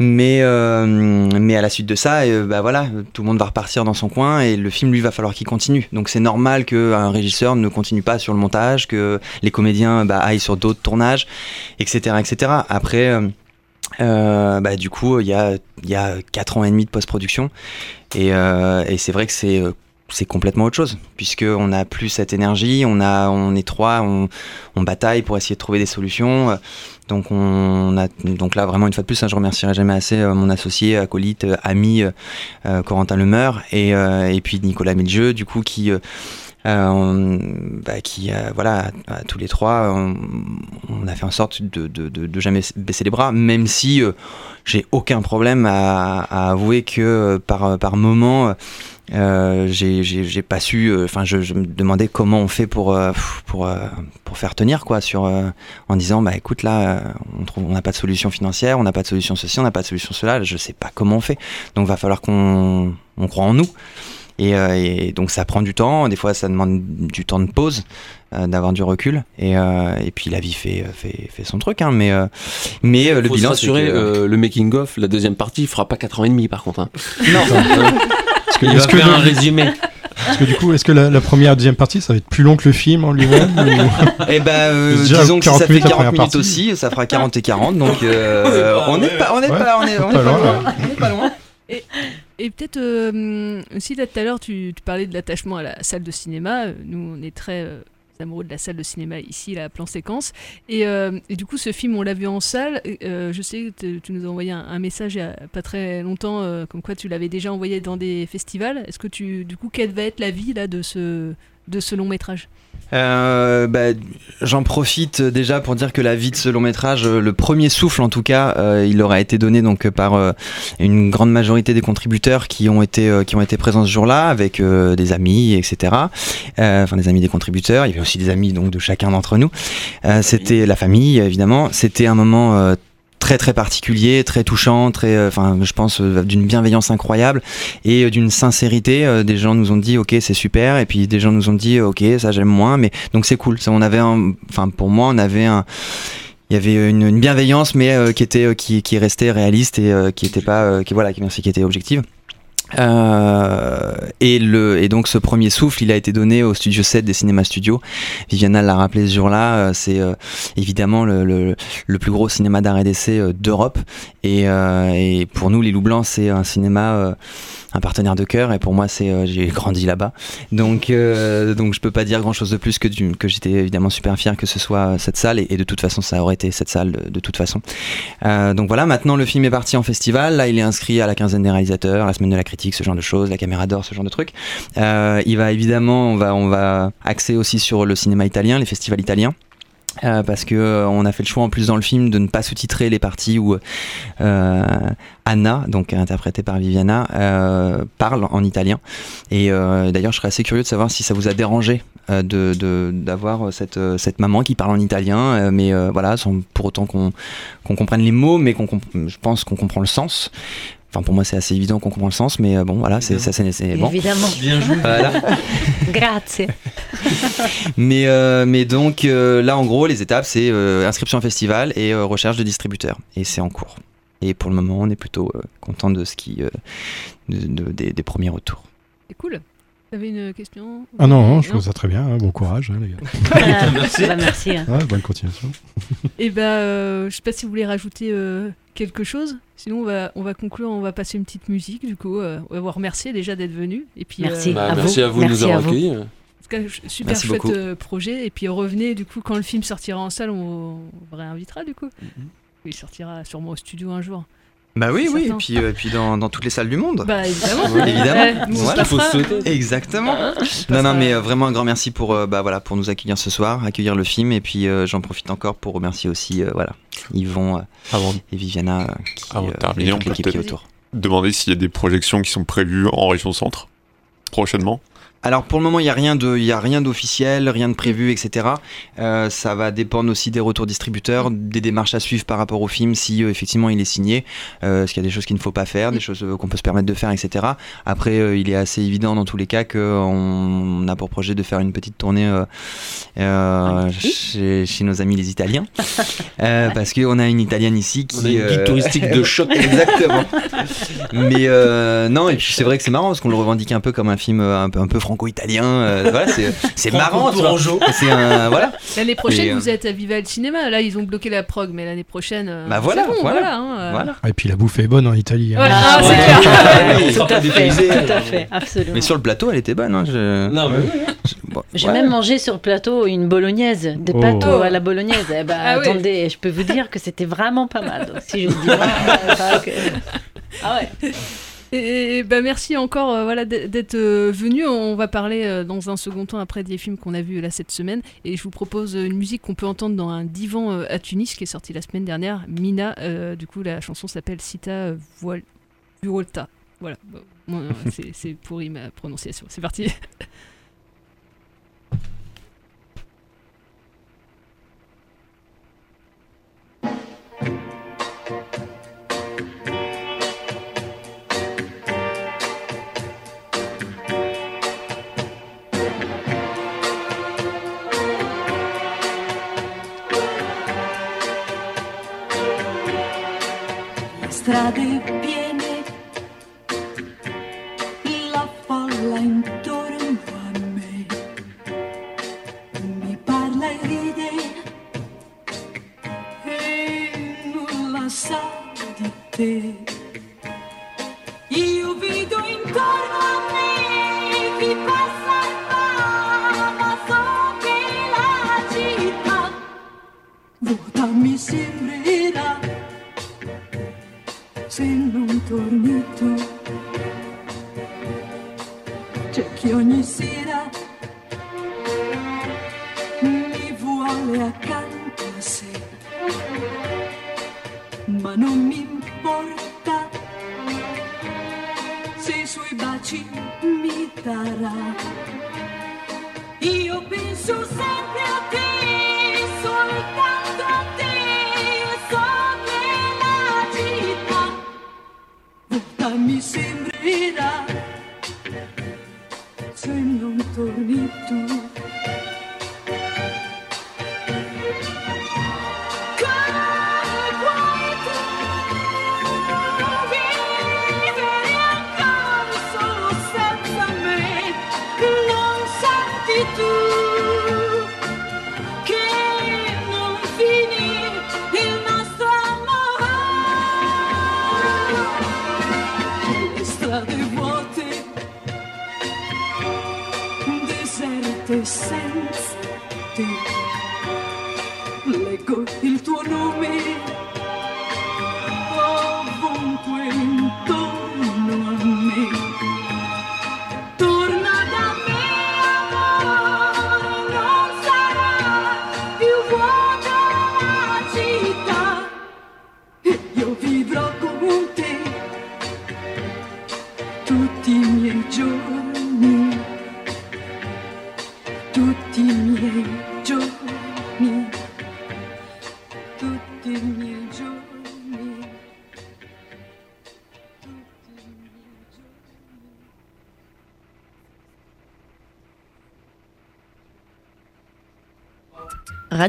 mais, euh, mais à la suite de ça, euh, bah voilà, tout le monde va repartir dans son coin et le film, lui, va falloir qu'il continue. Donc c'est normal qu'un régisseur ne continue pas sur le montage, que les comédiens bah, aillent sur d'autres tournages, etc. etc. Après, euh, euh, bah, du coup, il y a, y a 4 ans et demi de post-production et, euh, et c'est vrai que c'est... c'est complètement autre chose, puisqu'on n'a plus cette énergie, on, a, on est trois, on, on bataille pour essayer de trouver des solutions. Donc, on a, donc là, vraiment, une fois de plus, hein, je remercierai jamais assez euh, mon associé, acolyte, euh, ami, euh, Corentin Lemeur, et, euh, et puis Nicolas Milgeux, du coup, qui, bah, qui voilà, tous les trois, on, a fait en sorte de, de, de, jamais baisser les bras, même si j'ai aucun problème à, à avouer que par, par moment, euh, j'ai pas su, euh, enfin, je, me demandais comment on fait pour, euh, pour, euh, pour faire tenir, quoi, sur, en disant, bah écoute, là, on trouve, on n'a pas de solution financière, on n'a pas de solution ceci, on n'a pas de solution cela, je sais pas comment on fait. Donc, va falloir qu'on on croit en nous. Et, donc ça prend du temps, des fois ça demande du temps de pause, d'avoir du recul, et, euh, et puis la vie fait, fait, fait son truc, hein, mais, euh, mais euh, le bilan rassurer, que- euh, le making of, la deuxième partie, il fera pas 4 ans et demi par contre. hein. Non. Parce que- il est-ce va que faire le- un résumé. Parce que du coup, est-ce que la, la première et deuxième partie, ça va être plus long que le film en lui-même ou- Eh ben, euh, disons que si 40 ça fait minutes la 40 première minutes partie. aussi, ça fera 40 et 40, donc euh, on n'est pas, on n'est Ouais, pas, on est, on est pas pas loin, on est pas loin. Et, et peut-être euh, aussi là tout à l'heure tu, tu parlais de l'attachement à la salle de cinéma. Euh, Nous on est très euh, amoureux de la salle de cinéma ici, la plan séquence. Et, euh, du coup ce film on l'a vu en salle. Euh, je sais que tu- nous as envoyé un, message il y a pas très longtemps euh, comme quoi tu l'avais déjà envoyé dans des festivals. Est-ce que tu du coup quelle va être la vie là de ce de ce long métrage? Euh, bah, J'en profite déjà pour dire que la vie de ce long métrage, euh, le premier souffle en tout cas, euh, il aura été donné donc par euh, une grande majorité des contributeurs qui ont été qui ont été présents ce jour-là, avec des amis, etc. Euh, Enfin des amis des contributeurs. Il y avait aussi des amis donc de chacun d'entre nous. Euh, C'était la famille évidemment. C'était un moment euh, très très particulier, très touchant, très, euh, enfin, je pense euh, d'une bienveillance incroyable et euh, d'une sincérité. Des gens nous ont dit, ok, c'est super, et puis des gens nous ont dit, ok, ça j'aime moins, mais donc c'est cool. Ça, on avait, enfin, pour moi, on avait un il y avait une, bienveillance, mais qui était qui, qui restait réaliste et qui était pas qui voilà qui, merci, qui était objective. Euh, et, le, et donc ce premier souffle, il a été donné au studio 7 des cinémas studios. Viviana l'a rappelé ce jour-là, euh, c'est euh, évidemment le, le, plus gros cinéma d'art et d'essai d'Europe. Et, et pour nous, les Loups Blancs, c'est un cinéma, un partenaire de cœur. Et pour moi, c'est euh, j'ai grandi là-bas. Donc, euh, donc je peux pas dire grand-chose de plus que, du, que j'étais évidemment super fier que ce soit cette salle. Et, de toute façon, ça aurait été cette salle de, de toute façon. Euh, donc voilà, maintenant le film est parti en festival. Là, il est inscrit à la quinzaine des réalisateurs, la semaine de la critique, ce genre de choses, la caméra d'or, ce genre de trucs. Euh, il va évidemment, on va, on va axer aussi sur le cinéma italien, les festivals italiens. Euh, parce que euh, on a fait le choix en plus dans le film de ne pas sous-titrer les parties où euh, Anna, donc interprétée par Viviana, parle en italien. Et d'ailleurs, je serais assez curieux de savoir si ça vous a dérangé de d'avoir cette cette maman qui parle en italien, mais voilà, sans pour autant qu'on qu'on comprenne les mots, mais qu'on je pense qu'on comprend le sens. Enfin, pour moi, c'est assez évident qu'on comprend le sens, mais euh, bon, voilà, c'est ça, c'est bon. Évidemment. Bien joué. Voilà. Grazie. Mais, euh, mais donc euh, là, en gros, les étapes, c'est euh, inscription au festival et euh, recherche de distributeur. Et c'est en cours. Et pour le moment, on est plutôt euh, content de ce qui, euh, de- de- des, des premiers retours. C'est cool. T'avais une question Ah non, non, je trouve ça très bien. hein, Bon courage, hein, les gars. Ah, Merci. bah, merci, hein. Ouais, bonne continuation. Et ben, euh, je sais pas si vous voulez rajouter euh, quelque chose. Sinon, on va, on va conclure, on va passer une petite musique. Du coup, euh, on va vous remercier déjà d'être venu. Et puis, Merci. euh, Bah, À merci vous. à vous de nous Merci avoir à vous. accueillis. En tout cas, ch- super Merci chouette beaucoup. projet. Et puis revenez, du coup, quand le film sortira en salle, on, on vous réinvitera, du coup. Il sortira sûrement au studio un jour. Bah oui, oui, et puis, euh, et puis dans, dans toutes les salles du monde. Bah évidemment. Ouais, évidemment. Ouais, se la fera. Exactement. Hein non, non, mais euh, vraiment un grand merci pour, euh, bah, voilà, pour nous accueillir ce soir, accueillir le film, et puis euh, j'en profite encore pour remercier aussi, euh, voilà, Yvon euh, et Viviana euh, qui, euh, terminer, et on toute peut l'équipe qui est peut-être autour. demander s'il y a des projections qui sont prévues en région centre prochainement. Alors pour le moment, il n'y a rien de, il y a rien d'officiel, rien de prévu, etc. Euh, ça va dépendre aussi des retours distributeurs, des démarches à suivre par rapport au film, si euh, effectivement il est signé. Euh, parce qu'il y a des choses qu'il ne faut pas faire, des choses euh, qu'on peut se permettre de faire, etc. Après, euh, il est assez évident dans tous les cas qu'on a pour projet de faire une petite tournée euh, euh, chez, chez nos amis les Italiens, Euh, parce qu'on a une Italienne ici qui On a une guide euh, touristique de choc. Exactement. Mais euh, non, et puis c'est vrai que c'est marrant parce qu'on le revendique un peu comme un film un peu, un peu franco-italien. euh, voilà, c'est marrant. tu vois. Franco-tourangeau. C'est un voilà. L'année prochaine, Et, euh, vous êtes à Viva le Cinéma. Là, ils ont bloqué la prog, mais l'année prochaine. euh, Bah voilà, bon, voilà, voilà. hein, euh. Ah, et puis la bouffe est bonne en Italie. hein. Voilà, Ah, ah, c'est clair. Tout à fait, dépaysé. tout à fait, absolument. Mais sur le plateau, elle était bonne. Hein, je... Non, mais je- bon, J'ai ouais. même mangé sur le plateau une bolognaise, des Oh. pâtes à la bolognaise. Eh ben, Ah oui. attendez, je peux vous dire que c'était vraiment pas mal. Donc, si je dis vrai que- Ah ouais. Et, bah, merci encore euh, voilà, d'être euh, venu. On va parler euh, dans un second temps après des films qu'on a vus là cette semaine. Et je vous propose une musique qu'on peut entendre dans un divan à Tunis qui est sorti la semaine dernière. Mina, du coup, la chanson s'appelle Cita Vuolta. Voilà, c'est pourri ma prononciation. C'est parti. tu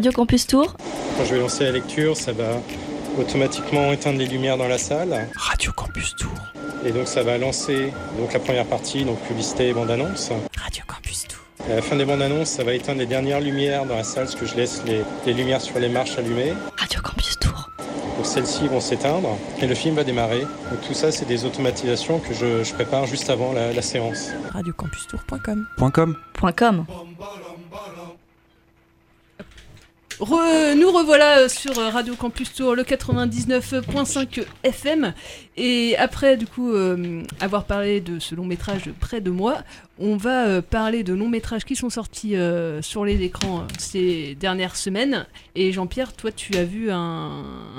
Radio Campus Tour. Quand je vais lancer la lecture, ça va automatiquement éteindre les lumières dans la salle. Radio Campus Tour. Et donc ça va lancer donc la première partie, donc publicité et bande-annonce. Radio Campus Tour. À la fin des bandes annonces, ça va éteindre les dernières lumières dans la salle, parce que je laisse les, les lumières sur les marches allumées. Radio Campus Tour. Donc celles-ci vont s'éteindre et le film va démarrer. Donc tout ça, c'est des automatisations que je, je prépare juste avant la, la séance. Radiocampustour.com. Point .com. Point .com. Re- nous revoilà euh, sur euh, Radio Campus Tour, le 99.5 FM. Et après, du coup, euh, avoir parlé de ce long métrage près de moi, on va euh, parler de longs métrages qui sont sortis euh, sur les écrans ces dernières semaines. Et Jean-Pierre, toi, tu as vu un,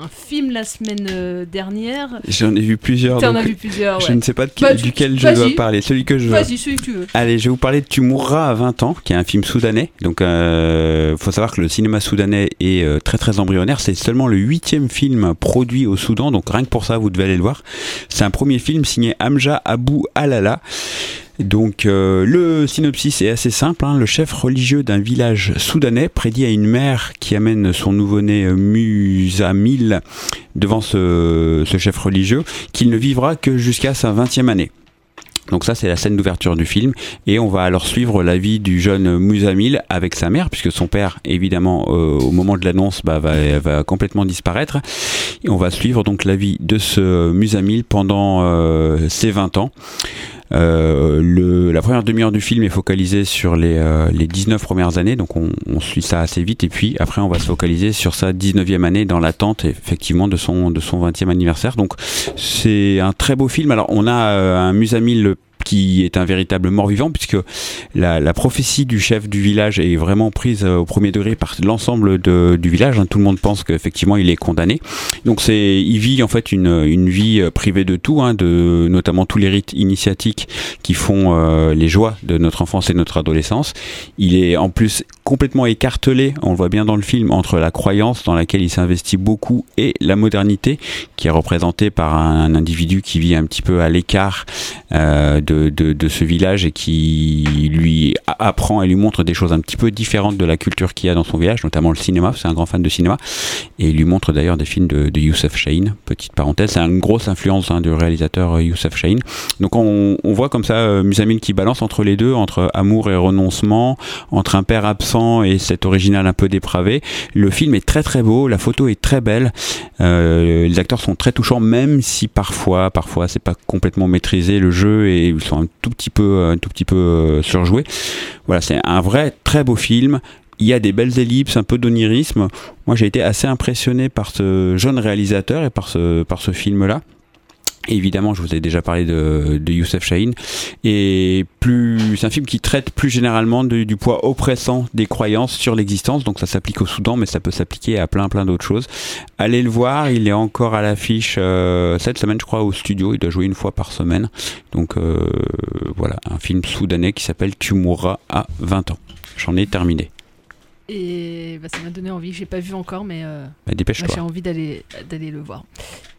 un film la semaine dernière. J'en ai vu plusieurs. T'en as vu plusieurs, Je ouais. ne sais pas de Bah, quel- tu- duquel je dois parler. Celui que je veux. Vas-y, celui que tu veux. Allez, je vais vous parler de Tu mourras à 20 ans, qui est un film soudanais. Donc, euh, faut savoir que le cinéma soudanais est euh, très très embryonnaire. C'est seulement le huitième film produit au Soudan, donc rien que pour ça, vous devez aller le voir. C'est un premier film signé Hamja Abou Alala. Donc euh, le synopsis est assez simple. hein. Le chef religieux d'un village soudanais prédit à une mère qui amène son nouveau-né euh, Musamil devant ce, ce chef religieux qu'il ne vivra que jusqu'à sa 20e année. Donc ça c'est la scène d'ouverture du film et on va alors suivre la vie du jeune Musamil avec sa mère puisque son père évidemment euh, au moment de l'annonce bah, va, complètement disparaître et on va suivre donc la vie de ce Musamil pendant euh, ses 20 ans. Euh, le, la première demi-heure du film est focalisée sur les, euh, les 19 premières années, donc on, on suit ça assez vite, et puis après on va se focaliser sur sa 19e année dans l'attente effectivement de son, de son 20e anniversaire. Donc c'est un très beau film. Alors on a euh, un Musamil qui est un véritable mort-vivant puisque la, prophétie du chef du village est vraiment prise euh, au premier degré par l'ensemble du village. hein. Tout le monde pense qu'effectivement il est condamné. Donc c'est, il vit en fait une, une vie euh, privée de tout, hein, de notamment tous les rites initiatiques qui font euh, les joies de notre enfance et de notre adolescence. Il est en plus complètement écartelé, on le voit bien dans le film, entre la croyance dans laquelle il s'investit beaucoup et la modernité qui est représentée par un, individu qui vit un petit peu à l'écart de, de, ce village et qui lui apprend et lui montre des choses un petit peu différentes de la culture qu'il y a dans son village, notamment le cinéma, c'est un grand fan de cinéma, et il lui montre d'ailleurs des films de, Youssef Chahine, petite parenthèse, c'est une grosse influence hein, du réalisateur euh, Youssef Chahine. Donc on, voit comme ça euh, qui balance entre les deux, entre amour et renoncement, entre un père absent et cet original un peu dépravé. Le film est très très beau, la photo est très belle, euh, les acteurs sont très touchants, même si parfois, parfois c'est pas complètement maîtrisé le jeu et un tout petit peu, un petit peu euh. Voilà, c'est un vrai très beau film. Il y a des belles ellipses, un peu d'onirisme. Moi, j'ai été assez impressionné par ce jeune réalisateur et par ce, par ce film-là. Évidemment, je vous ai déjà parlé de, Youssef Chahine. Et plus, c'est un film qui traite plus généralement du poids oppressant des croyances sur l'existence. Donc ça s'applique au Soudan, mais ça peut s'appliquer à plein plein d'autres choses. Allez le voir, il est encore à l'affiche euh, cette semaine, je crois, au studio. Il doit jouer une fois par semaine. Donc euh, voilà, un film soudanais qui s'appelle Tu mourras à 20 ans. J'en ai terminé. Et bah, ça m'a donné envie. J'ai pas vu encore, mais euh, Bah, dépêche-toi. bah, j'ai envie d'aller d'aller le voir.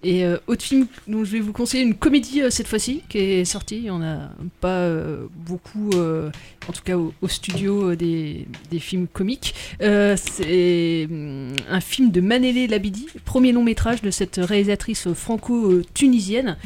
Et euh, autre film dont je vais vous conseiller, une comédie euh, cette fois-ci qui est sortie. Il y en a pas beaucoup, en tout cas au, au studio des, des films comiques. C'est hum, un film de Manélé Labidi, premier long métrage de cette réalisatrice franco-tunisienne.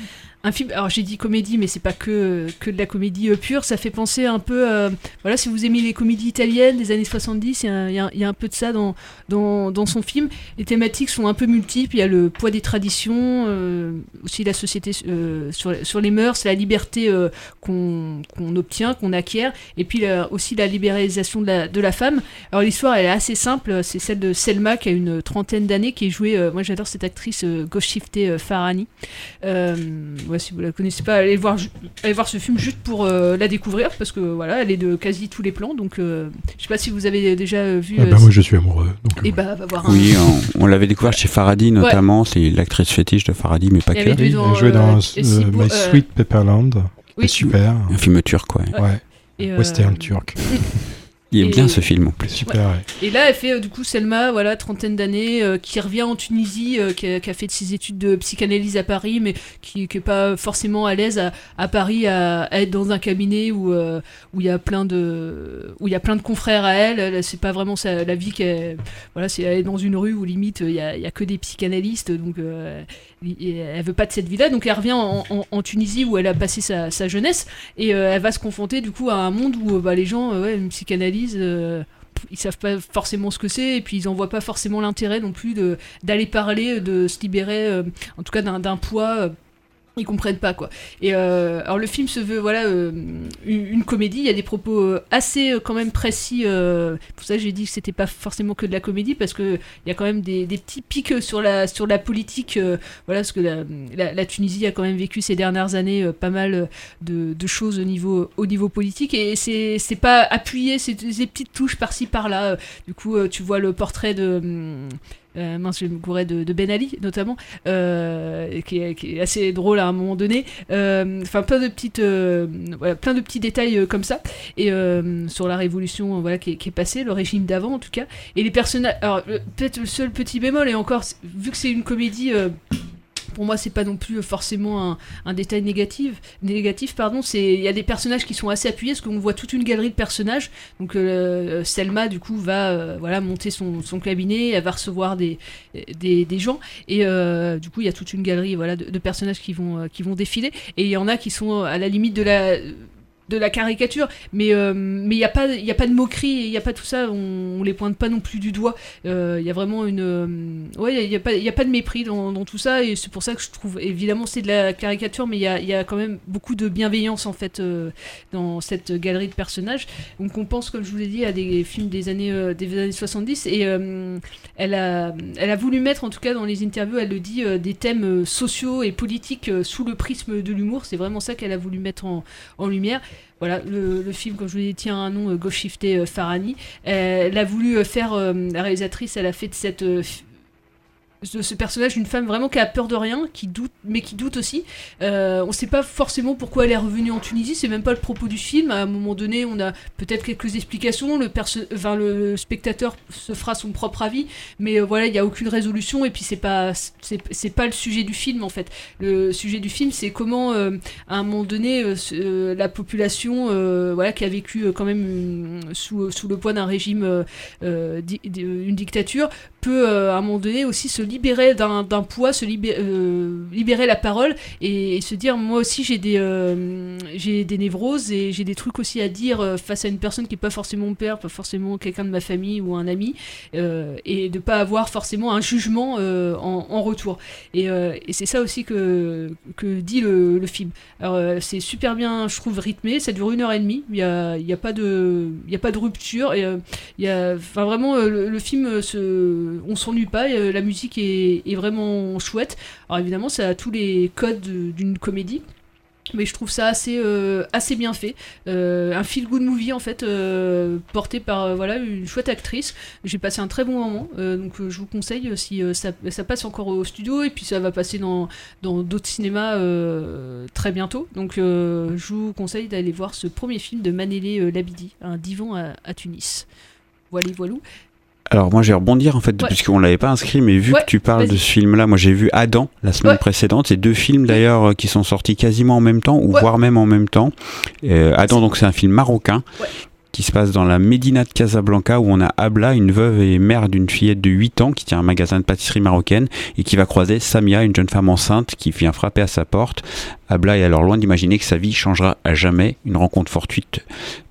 Un film, alors j'ai dit comédie, mais c'est pas que, que de la comédie euh, pure, ça fait penser un peu, euh, voilà, si vous aimez les comédies italiennes des années 70, il y a, un peu de ça dans, dans, son film. Les thématiques sont un peu multiples, il y a le poids des traditions, euh, aussi la société euh, sur, sur les mœurs, la liberté qu'on qu'on obtient, qu'on acquiert, et puis aussi la libéralisation de la, de la femme. Alors l'histoire elle est assez simple, c'est celle de Selma qui a une trentaine d'années, qui est jouée, moi j'adore cette actrice gauche shiftée. Euh, ouais, si vous la connaissez pas, allez voir, allez voir ce film juste pour euh, la découvrir, parce que voilà, elle est de quasi tous les plans, donc euh, je sais pas si vous avez déjà vu. Ah euh, bah, moi, je suis amoureux. Donc, et bah va voir un- Oui, on, on l'avait découvert chez Faradi notamment. C'est l'actrice fétiche de Faradi, mais pas que. Elle jouait dans euh, euh, My euh, Sweet Pepperland. oui. C'est super. Un film turc, ouais. Ouais. Et, euh, Western turc. Il aime Et- bien ce film en plus. Super, ouais. Et là, elle fait euh, du coup Selma, voilà, trentaine d'années, euh, qui revient en Tunisie, euh, qui, a, qui a fait ses études de psychanalyse à Paris, mais qui n'est pas forcément à l'aise à, à Paris à, à être dans un cabinet où euh, où il y a plein de où il y a plein de confrères à elle. elle c'est pas vraiment sa, la vie qu'elle voilà, c'est elle est dans une rue où limite il y a, il y a que des psychanalystes, donc euh, elle veut pas de cette vie-là, donc elle revient en, en- en Tunisie où elle a passé sa, sa jeunesse et euh, elle va se confronter du coup à un monde où bah, les gens, ouais, une psychanalyse. Euh, ils savent pas forcément ce que c'est et puis ils en voient pas forcément l'intérêt non plus d'aller parler de se libérer euh, en tout cas d'un d'un poids euh, ils comprennent pas quoi. Et euh, alors le film se veut voilà euh, une, comédie. Il y a des propos euh, assez euh, quand même précis pour ça j'ai dit que c'était pas forcément que de la comédie parce que il y a quand même des, petits pics sur la politique voilà parce que la, Tunisie a quand même vécu ces dernières années pas mal de, choses au niveau au niveau politique. Et c'est c'est pas appuyé c'est des petites touches par-ci par-là. Du coup tu vois le portrait de hum, euh, mince, je me courais de, Ben Ali notamment, euh, qui, est, assez drôle à un moment donné. Euh, Enfin, plein de euh, plein de petits détails comme ça. Et sur la révolution, voilà, qui est, qui est passée, le régime d'avant en tout cas. Et les personnages. Alors, peut-être le seul petit bémol, et encore, vu que c'est une comédie. Pour moi, c'est pas non plus forcément un, détail négatif. Négatif, pardon. C'est il y a des personnages qui sont assez appuyés, parce qu'on voit toute une galerie de personnages. Donc euh, Selma, du coup, va euh, voilà monter son, son cabinet, elle va recevoir des des, des gens, et euh, du coup, il y a toute une galerie voilà de, de personnages qui vont qui vont défiler, et il y en a qui sont à la limite de la de la caricature, mais euh, mais il y a pas il a pas de moquerie, il y a pas tout ça, on, on les pointe pas non plus du doigt. Euh, Il y a vraiment une euh, ouais, il y a pas il a pas de mépris dans, tout ça et c'est pour ça que je trouve évidemment c'est de la caricature, mais il y a y a quand même beaucoup de bienveillance en fait euh, dans cette galerie de personnages. Donc on pense comme je vous l'ai dit à des films des années euh, des années 70 et euh, elle a elle a voulu mettre en tout cas dans les interviews, elle le dit euh, des thèmes euh, sociaux et politiques euh, sous le prisme de l'humour, c'est vraiment ça qu'elle a voulu mettre en lumière. Voilà, le, film, comme je vous dit, tient un nom, euh, Gauche Shifté euh, Farhani. Euh, elle a voulu faire, la réalisatrice, elle a fait de cette. De ce personnage une femme vraiment qui a peur de rien, qui doute, mais qui doute aussi. Euh, on sait pas forcément pourquoi elle est revenue en Tunisie, c'est même pas le propos du film. À un moment donné, on a peut-être quelques explications. Le, enfin, le spectateur se fera son propre avis, mais euh, voilà, il y a aucune résolution. Et puis c'est pas, c'est pas le sujet du film en fait. Le sujet du film, c'est comment euh, à un moment donné, euh, la population, voilà, qui a vécu quand même sous, sous le poids d'un régime, di- une dictature, peut euh, à un moment donné aussi se libérer d'un poids, se euh, libérer la parole et, se dire moi aussi j'ai des euh, des névroses et j'ai des trucs aussi à dire euh, face à une personne qui est pas forcément mon père, pas forcément quelqu'un de ma famille ou un ami et de pas avoir forcément un jugement en, retour. Et, c'est ça aussi que que dit le, film. Alors c'est super bien, je trouve rythmé, ça dure une heure et demie. Il y a y a pas de a pas de rupture et y a vraiment le, film se on s'ennuie pas, euh, la musique est, vraiment chouette. Alors évidemment, ça a tous les codes de- d'une comédie. Mais je trouve ça assez, euh, assez bien fait. Euh, un feel good movie en fait, euh, porté par euh, voilà, une chouette actrice. J'ai passé un très bon moment, euh, donc euh, je vous conseille euh, si euh, ça, passe encore au studio et puis ça va passer dans dans d'autres cinémas euh, très bientôt. Donc euh, je vous conseille d'aller voir ce premier film de Manélé euh, Labidi, un divan à, à Tunis. Voilà, voilou. Alors moi je vais rebondir en fait Ouais. puisqu'on l'avait pas inscrit mais vu Ouais, que tu parles de ce film là moi j'ai vu Adam la semaine Ouais. précédente c'est deux films d'ailleurs euh, qui sont sortis quasiment en même temps ou voire même en même temps Euh, Adam donc c'est un film marocain. Qui se passe dans la Médina de Casablanca où on a Abla une veuve et mère d'une fillette de 8 ans qui tient un magasin de pâtisserie marocaine et qui va croiser Samia une jeune femme enceinte qui vient frapper à sa porte Abla est alors loin d'imaginer que sa vie changera à jamais une rencontre fortuite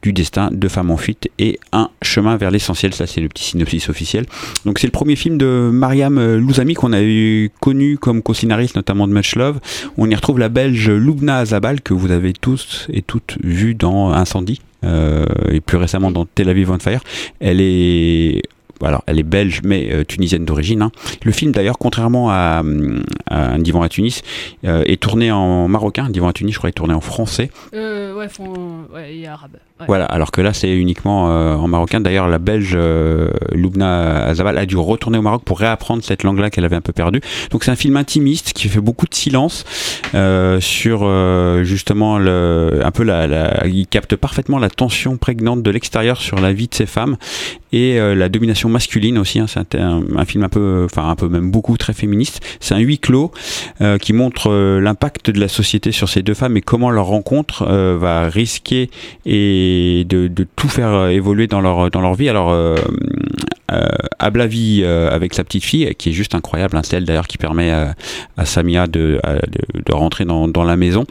du destin, deux femmes en fuite et un chemin vers l'essentiel. Ça, c'est le petit synopsis officiel. Donc, c'est le premier film de Mariam euh, Louzami qu'on a eu connu comme co-scénariste, notamment de Much Love. On y retrouve la belge Lubna Azabal, que vous avez tous et toutes vu dans Incendie. Euh, et plus récemment dans Tel Aviv on Fire. Elle est alors, elle est belge mais euh, tunisienne d'origine. hein. Le film, d'ailleurs, contrairement à, Un divan à Tunis, euh, est tourné en marocain. Un divan à Tunis, je crois, est tourné en français. Ouais, font, ouais, arabe. Voilà, alors que là c'est uniquement euh, en marocain. D'ailleurs, la Belge euh, Loubna Azabal a dû retourner au Maroc pour réapprendre cette langue-là qu'elle avait un peu perdue. Donc c'est un film intimiste qui fait beaucoup de silence euh, sur euh, justement le, un peu la, la, il capte parfaitement la tension prégnante de l'extérieur sur la vie de ces femmes et euh, la domination masculine aussi. hein. c'est un, un film un peu, enfin un peu même beaucoup très féministe. C'est un huis clos euh, qui montre l'impact de la société sur ces deux femmes et comment leur rencontre va risquer et de, tout faire euh, évoluer dans leur dans leur vie. Alors euh, euh, Ablavi euh, avec sa petite fille qui est juste incroyable. hein. C'est elle d'ailleurs qui permet à, Samia de, de, rentrer dans, la maison.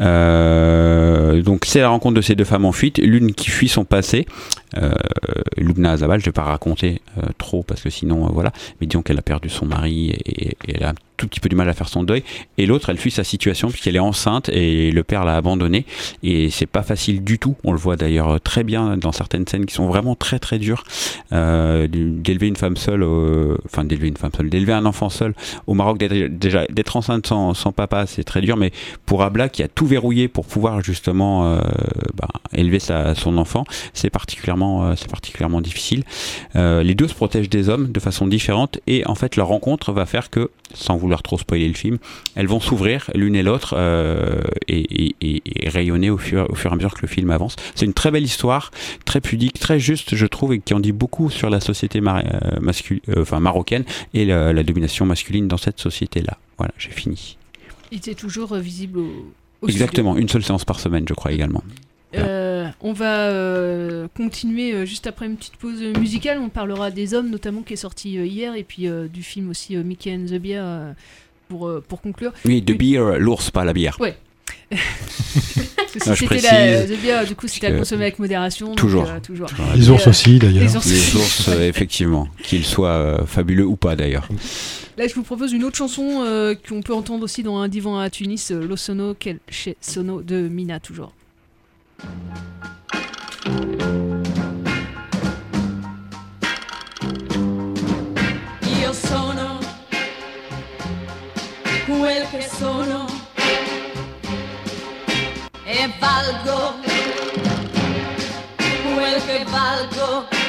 Euh, donc c'est la rencontre de ces deux femmes en fuite, l'une qui fuit son passé. Lubna Azabal, je vais pas raconter trop parce que sinon voilà, mais disons qu'elle a perdu son mari et, et elle a tout petit peu du mal à faire son deuil. Et l'autre, elle fuit sa situation puisqu'elle est enceinte et le père l'a abandonnée et c'est pas facile du tout. On le voit d'ailleurs très bien dans certaines scènes qui sont vraiment très très dures. Euh, d'élever une femme seule, euh, enfin d'élever une femme seule, d'élever un enfant seul au Maroc, déjà d'être enceinte sans, sans papa, c'est très dur. Mais pour Abla qui a tout verrouillé pour pouvoir justement euh, ben, élever sa, son enfant, c'est particulièrement, euh, c'est particulièrement difficile. Euh, les deux se protègent des hommes de façon différente et en fait leur rencontre va faire que, sans vouloir trop spoiler le film, elles vont s'ouvrir l'une et l'autre euh, et, et- et- et rayonner au fur, au fur et à mesure que le film avance. C'est une très belle histoire, très pudique, très juste, je trouve, et qui en dit beaucoup sur la société mar- euh, euh, enfin, marocaine et la, la domination masculine dans cette société-là. Voilà, j'ai fini. Il était toujours visible au, au Exactement, une seule séance par semaine, je crois également. Euh, on va euh, continuer euh, juste après une petite pause musicale. On parlera des hommes, notamment qui est sorti euh, hier, et puis euh, du film aussi euh, Mickey and the euh, pour, euh, pour conclure. Oui, de beer, l'ours, pas la bière. Ouais. Parce que si c'était la the beer, du coup, c'était à consommer avec modération. donc, Toujours. euh, toujours. Les ours aussi, d'ailleurs. Les ours Les aussi. ours, effectivement, qu'ils soient euh, fabuleux ou pas d'ailleurs. Là, je vous propose une autre chanson euh, qu'on peut entendre aussi dans un divan à Tunis, euh, Lo Sono Quel Che Sono de Mina, toujours. Io sono quel che sono e valgo quel che valgo.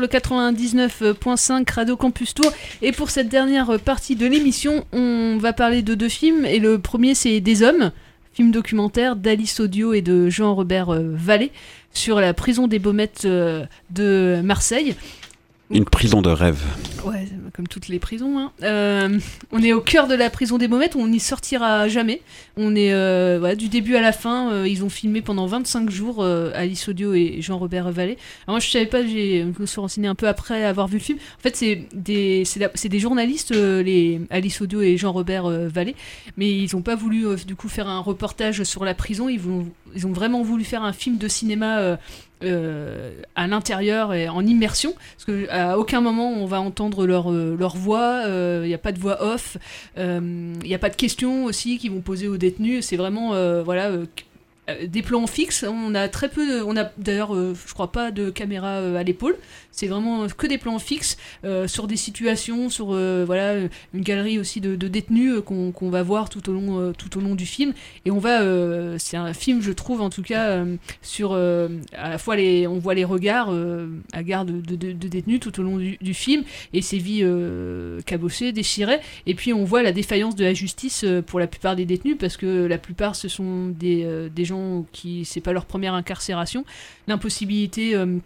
Le 99.5 Radio Campus Tour et pour cette dernière partie de l'émission, on va parler de deux films et le premier c'est Des Hommes, film documentaire d'Alice Audio et de Jean-Robert euh, Vallée sur la prison des Baumettes euh, de Marseille. Une prison de rêve. Ouais, comme toutes les prisons. hein. Euh, on est au cœur de la prison des Baumettes, on n'y sortira jamais. On est euh, du début à la fin. euh, ils ont filmé pendant 25 jours Alice Audio et Jean-Robert Vallée. Alors moi, je savais pas, je me suis renseigné un peu après avoir vu le film. En fait, c'est des, journalistes, les Alice Audio et Jean-Robert Vallée, mais ils n'ont pas voulu du coup faire un reportage sur la prison. Ils ont vraiment voulu faire un film de cinéma. Euh, euh, à l'intérieur et en immersion, parce que à aucun moment on va entendre leur, euh, leur voix, il n'y a pas de voix off, il n'y a pas de questions aussi qui vont poser aux détenus, c'est vraiment euh, voilà euh, euh, des plans fixes, on a très peu, de- on a d'ailleurs euh, je crois pas de caméra euh, à l'épaule, c'est vraiment que des plans fixes euh, sur des situations, sur euh, voilà une galerie aussi de, détenus euh, qu'on va voir tout au long tout au long du film. Et on va c'est un film je trouve en tout cas sur à la fois les on voit les regards à garde de, détenus tout au long du, film et ces vies cabossées déchirées. Et puis on voit la défaillance de la justice pour la plupart des détenus parce que la plupart ce sont des, des gens qui c'est pas leur première incarcération. L'impossibilité euh,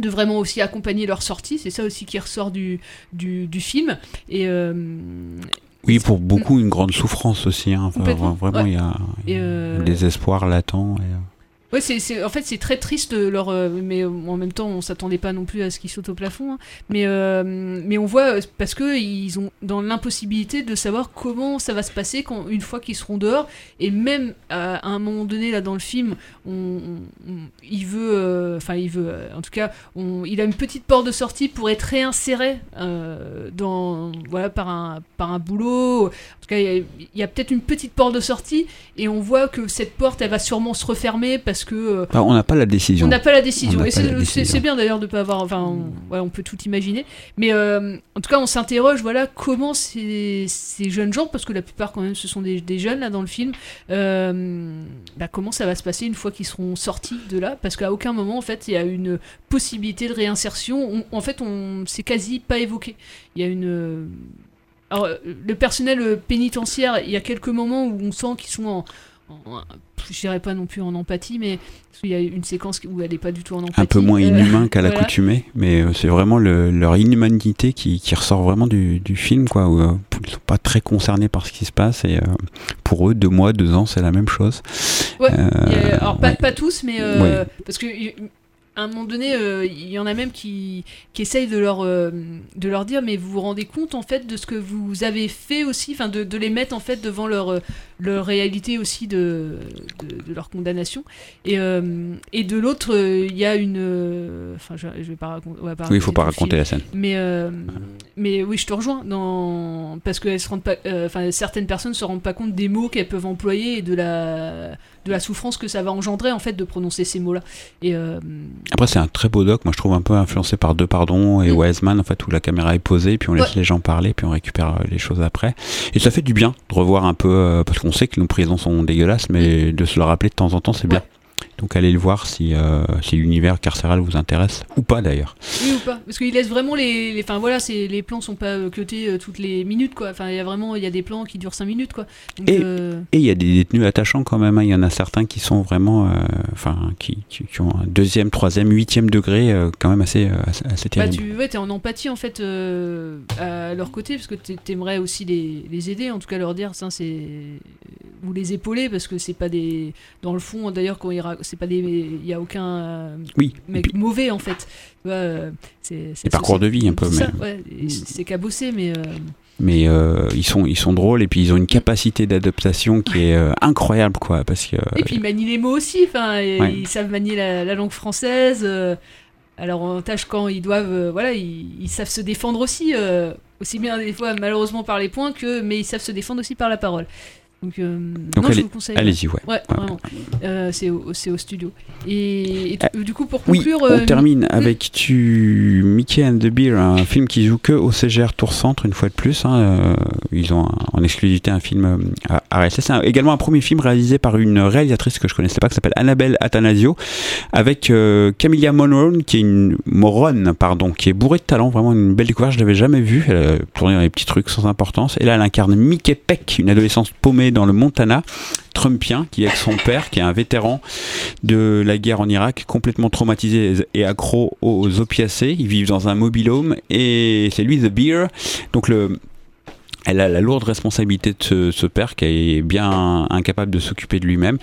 de vraiment aussi accompagner leur sortie, c'est ça aussi qui ressort du, du, du film. Et euh, Oui, pour beaucoup, une grande souffrance aussi. hein. Enfin, vraiment, ouais. il y a Et, euh, des espoirs latents. et, Ouais, c'est, en fait, c'est très triste, leur, euh, mais euh, en même temps, on s'attendait pas non plus à ce qu'ils sautent au plafond. hein. Mais, euh, mais on voit, euh, parce que ils ont dans l'impossibilité de savoir comment ça va se passer quand, une fois qu'ils seront dehors. Et même à, un moment donné, là, dans le film, on, il veut, euh, enfin, il veut, euh, en tout cas, on, il a une petite porte de sortie pour être réinséré euh, dans, voilà, par un, par un boulot. En tout cas, il y a, a peut-être une petite porte de sortie, et on voit que cette porte, elle va sûrement se refermer parce que euh, on n'a pas la décision. on n'a pas la On décision. Et c'est- bien d'ailleurs de pas avoir. Enfin, on, ouais, on peut tout imaginer. Mais euh, en tout cas, on s'interroge. Voilà comment ces, ces jeunes gens, parce que la plupart quand même, ce sont des, des jeunes là dans le film. euh, bah, comment ça va se passer une fois qu'ils seront sortis de là? Parce qu'à aucun moment, en fait, il y a une possibilité de réinsertion. On- en fait, on c'est quasi pas évoqué. Il y a une alors, le personnel pénitentiaire, il y a quelques moments où on sent qu'ils sont en, en- je dirais pas non plus en empathie, mais qu'il y a une séquence où elle n'est pas du tout en empathie. un peu moins Euh, inhumain qu'à voilà. l'accoutumée, mais euh, c'est vraiment le- leur inhumanité qui, qui ressort vraiment du, du film, quoi. Où, euh, ils sont pas très concernés par ce qui se passe et euh, pour eux, deux mois, deux ans, c'est la même chose. Ouais, Euh, il y a- alors pas, ouais. pas tous, mais Ouais. parce que à un moment donné, euh, il y en a même qui, qui essayent de leur, euh, de leur dire, mais vous vous rendez compte en fait de ce que vous avez fait aussi, enfin de, de les mettre en fait devant leur, euh, leur réalité aussi de, de, de leur condamnation. Et, euh, et de l'autre, il y a une, enfin je, je vais pas raconter. va pas Oui, il faut raconter pas raconter film. la scène. Mais, mais oui, je te rejoins dans parce que elles se rendent pas, enfin certaines personnes se rendent pas compte des mots qu'elles peuvent employer et de la de la souffrance que ça va engendrer en fait de prononcer ces mots-là. Et euh, Après, c'est un très beau doc, moi je trouve un peu influencé par Deux Pardons et Wiseman, en fait, où la caméra est posée, puis on laisse Mm. Ouais. les gens parler, puis on récupère euh, les choses après. Et ça fait du bien de revoir un peu, euh, parce qu'on sait que nos prisons sont dégueulasses, mais de se le rappeler de temps en temps, c'est bien. Donc allez le voir si, euh, si l'univers carcéral vous intéresse, ou pas d'ailleurs. oui ou pas Parce qu'il laisse vraiment les, les- enfin voilà, c'est les plans sont pas euh, cutés euh, toutes les minutes quoi. Enfin il y a vraiment il y a des plans qui durent 5 minutes quoi. Donc, Et euh, il y a des détenus attachants quand même. hein. Il y en a certains qui sont vraiment, euh, enfin, qui, qui, qui ont un deuxième, troisième, huitième degré, quand même assez, assez, Bah, terrible. tu ouais, es en empathie en fait à leur côté parce que t'es- t'aimerais aussi les, les aider, en tout cas leur dire ça c'est ou les épauler parce que c'est pas des dans le fond d'ailleurs quand il c'est pas des il y a aucun euh, Oui, mec mauvais en fait. Euh, c'est parcours de vie, un peu, mais- ouais, c'est cabossé mais euh, mais euh, ils sont ils sont drôles et puis ils ont une capacité d'adaptation qui est euh, incroyable quoi parce que Et puis ils manient les mots aussi, enfin, Ouais. ils savent manier la, la langue française. alors en tâche quand ils doivent, voilà, ils, ils savent se défendre aussi, aussi bien des fois malheureusement par les points que, mais ils savent se défendre aussi par la parole. Donc, euh, Donc non, je allez- vous le conseille. allez-y, ouais. Ouais, Ouais. vraiment. Euh, c'est au, studio. Et, et t- du coup pour oui conclure, on euh, termine avec tu Mickey and the Beer un film qui joue que au CGR Tour Centre une fois de plus hein, euh, ils ont un- en exclusivité un film euh, à RSS c'est également un premier film réalisé par une réalisatrice que je connaissais pas qui s'appelle Annabelle Atanasio avec euh, Camilla Monron qui est une Moron pardon qui est bourrée de talent vraiment une belle découverte je l'avais jamais vue elle a tourné dans des petits trucs sans importance et là elle incarne Mickey Peck une adolescente paumée dans le Montana, trumpien, qui est avec son père, qui est un vétéran de la guerre en Irak, complètement traumatisé et accro aux opiacés. Ils vivent dans un mobilhome et c'est lui The Beer. Donc le elle a la lourde responsabilité de ce, père qui est bien incapable de s'occuper de lui-même.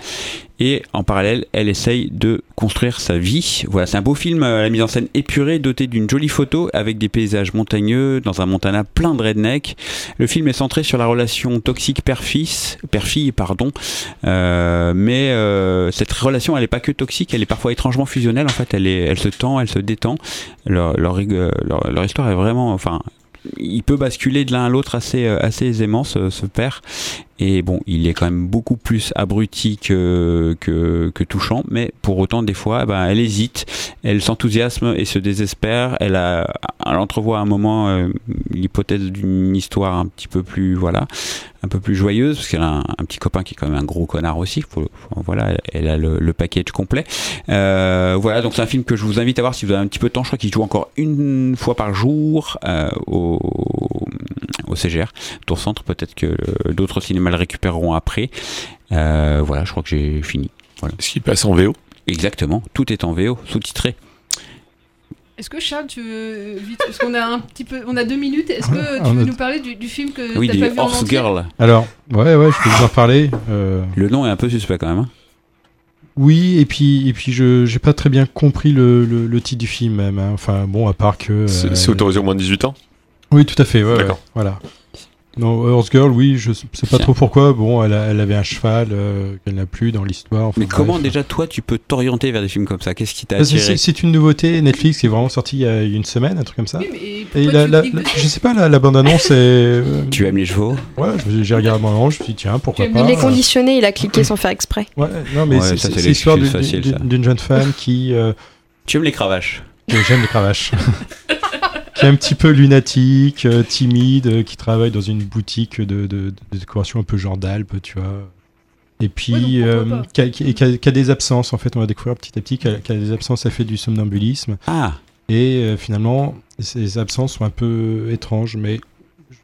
Et en parallèle, elle essaye de construire sa vie. Voilà, c'est un beau film à la mise en scène épurée, doté d'une jolie photo avec des paysages montagneux dans un Montana plein de redneck. Le film est centré sur la relation toxique père-fils, père-fille, pardon. Euh, mais euh, cette relation, elle n'est pas que toxique, elle est parfois étrangement fusionnelle. En fait, elle, se tend, elle se détend. Leur histoire est vraiment, enfin, il peut basculer de l'un à l'autre assez, euh, assez aisément, ce, ce, père. Et bon, il est quand même beaucoup plus abruti que, que, touchant, mais pour autant, des fois, ben, elle hésite, elle s'enthousiasme et se désespère. Elle, a, elle entrevoit à un moment euh, l'hypothèse d'une histoire un petit peu plus, voilà, un peu plus joyeuse, parce qu'elle a un, petit copain qui est quand même un gros connard aussi. Voilà, elle a le, le package complet. Euh, voilà, donc c'est un film que je vous invite à voir si vous avez un petit peu de temps. Je crois qu'il joue encore une fois par jour euh, au, au CGR, Tour Centre. Peut-être que d'autres cinémas récupéreront après. Euh, voilà, je crois que j'ai fini. Voilà. Est-ce qu'il passe en VO Exactement, tout est en VO, sous-titré. Est-ce que Charles, tu veux vite, parce qu'on a un petit peu, on a deux minutes. Est-ce que tu On veux a- nous parler du, du film que Oui, t'as pas vu en Horse entier Girl. Alors, ouais, ouais, je peux vous en parler. euh, Le nom est un peu suspect quand même. hein. Oui, et puis, et puis je j'ai pas très bien compris le, le, le titre du film même. hein. Enfin, bon, à part que. C'est euh, c'est autorisé au moins de 18 ans? Oui, tout à fait, ouais, voilà. Non, Horse Girl, oui, je sais pas Tiens. trop pourquoi. Bon, elle, a- elle avait un cheval euh, qu'elle n'a plus dans l'histoire. enfin, Mais comment bref. déjà toi tu peux t'orienter vers des films comme ça? Qu'est-ce qui t'a c'est- attiré? C'est c'est une nouveauté Netflix qui est vraiment sortie il y a une semaine, un truc comme ça. Oui, mais Et la, la- la- je sais pas, la, la bande-annonce est. euh, Tu aimes les chevaux? Ouais, j'ai regardé mon annonce, je me suis dit, tiens, pourquoi pas. Il est euh, conditionné, il a cliqué sans faire exprès. Ouais, non, mais Ouais, c'est ça, c'est- c'est c'est l'histoire d'une l'excuse facile, ça. d'une- d'une jeune femme qui. euh, Tu aimes les cravaches? j'aime les cravaches. qui est un petit peu lunatique, euh, timide, euh, qui travaille dans une boutique de, de, de décoration un peu genre d'Alpes, tu vois. Et puis, Ouais, donc euh, qui, a, qui a- qui a- qui a des absences, en fait, on va découvrir petit à petit qu'elle a des absences, elle fait du somnambulisme. Ah Et euh, finalement, ces absences sont un peu étranges, mais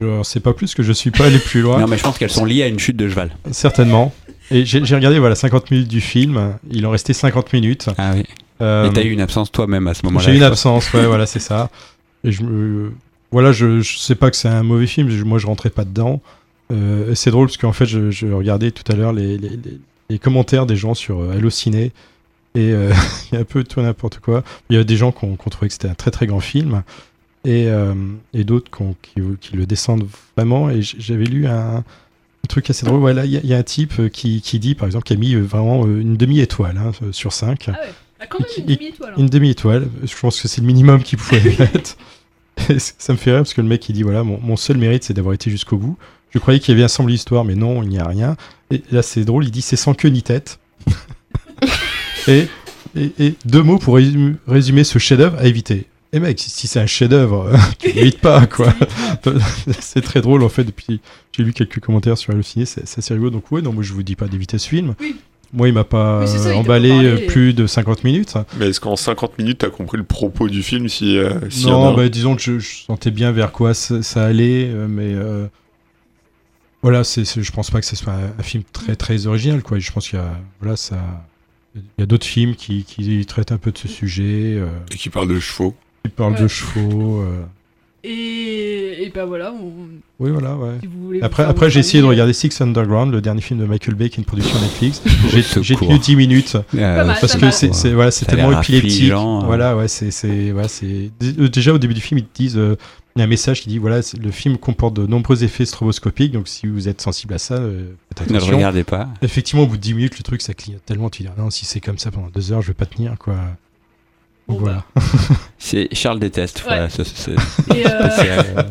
je ne sais pas plus que je suis pas allé plus loin. Non mais je pense qu'elles sont liées à une chute de cheval. Certainement. Et j'ai regardé voilà 50 minutes du film. Il en restait 50 minutes. Ah oui. Euh, Et t'as eu une absence toi-même à ce moment-là J'ai eu une absence, ouais, voilà, c'est ça. Et je me, voilà, je, sais pas que c'est un mauvais film. Moi, je rentrais pas dedans. Euh, c'est drôle parce qu'en fait, je, regardais tout à l'heure les, commentaires des gens sur euh, Allociné. Et euh, il y a un peu tout n'importe quoi. Il y a des gens qui ont, trouvé que c'était un très très grand film. Et, d'autres qui, le descendent vraiment. Et j'avais lu un, truc assez drôle. Voilà, il y, a- un type qui, dit, par exemple, qui a mis vraiment une demi-étoile hein, sur 5. Ah ouais. Ah, quand même une demi-étoile. hein. Une demi-étoile. Je pense que c'est le minimum qu'il pouvait mettre. Et ça me fait rire parce que le mec il dit voilà mon, mon seul mérite c'est d'avoir été jusqu'au bout. Je croyais qu'il y avait un semble d'histoire mais non il n'y a rien. Et là c'est drôle il dit c'est sans queue ni tête. et, et, et deux mots pour résumer, résumer ce chef-d'œuvre à éviter. Et mec si, si c'est un chef-d'œuvre tu l'évites pas quoi. c'est très drôle en fait depuis j'ai lu quelques commentaires sur Allociné c'est assez rigolo donc ouais non moi je vous dis pas d'éviter ce film. Oui. Moi il m'a pas ça, il emballé pas euh, plus de 50 minutes. Mais est-ce qu'en 50 minutes, t'as compris le propos du film si, euh, s'il y en a Non, bah, disons que je, je sentais bien vers quoi ça, ça allait, euh, mais euh, voilà, c'est, je pense pas que ce soit un, film très très original, quoi. Je pense qu'il y a, voilà, ça, il y a d'autres films qui, qui traitent un peu de ce sujet, euh, Et qui parle de chevaux. qui parlent Ouais. de chevaux. Euh. Et, et ben voilà. On... Oui, voilà, ouais. Si vous voulez vous Après, après j'ai essayé de regarder Six Underground, le dernier film de Michael Bay, qui est une production Netflix. J'ai, tenu 10 minutes. Euh, mal, Parce que c'est, voilà, tellement épileptique. euh. Voilà, ouais, c'est, c'est, voilà, c'est. dé- Déjà au début du film, ils te disent, euh, il y a un message qui dit, voilà, le film comporte de nombreux effets stroboscopiques, donc si vous êtes sensible à ça, euh, faites Ne le attention. regardez pas. Effectivement, au bout de 10 minutes, le truc, ça clignote tellement, tu dis, ah non, si c'est comme ça pendant deux heures, je vais pas tenir, quoi. Donc Bon, bah. voilà. C'est Charles déteste. Voilà, euh,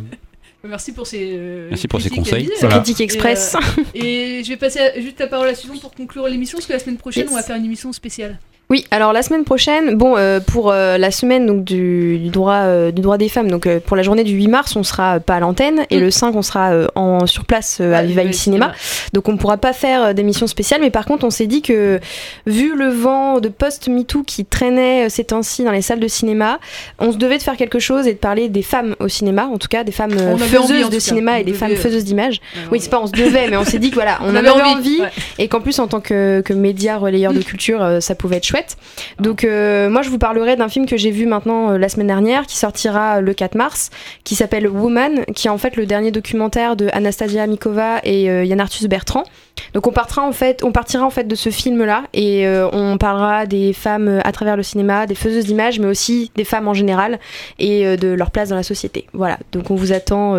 Merci pour ces, euh, Merci pour ces critiques conseils. Voilà. Critique express. Et, euh, et je vais passer à- juste la parole à Susan pour conclure l'émission, parce que la semaine prochaine, Yes. on va faire une émission spéciale. Oui, alors la semaine prochaine, bon, euh, pour euh, la semaine donc, du, du droit, euh, du droit des femmes, donc pour la journée du 8 mars, on sera pas à l'antenne, et le 5, on sera en, sur place à Vivaille Cinéma. Donc on ne pourra pas faire d'émission spéciale, mais par contre, on s'est dit que, vu le vent de post-MeToo qui traînait ces temps-ci dans les salles de cinéma, on se devait de faire quelque chose et de parler des femmes au cinéma, en tout cas des femmes faiseuses de cinéma On et des femmes faiseuses d'images. ouais, Oui, c'est pas on se devait, mais on s'est dit que voilà, on, On avait, avait envie, envie, ouais. et qu'en plus en tant que, que média relayeur de culture, euh, ça pouvait être chouette. Donc euh, moi je vous parlerai d'un film que j'ai vu maintenant euh, la semaine dernière, qui sortira euh, le 4 mars, qui s'appelle Woman, qui est en fait le dernier documentaire de Anastasia Mikova et Yann Arthus Bertrand. Donc on partira en fait, on partira en fait de ce film-là et euh, on parlera des femmes à travers le cinéma, des faiseuses d'images, mais aussi des femmes en général et de leur place dans la société. Voilà. Donc on vous attend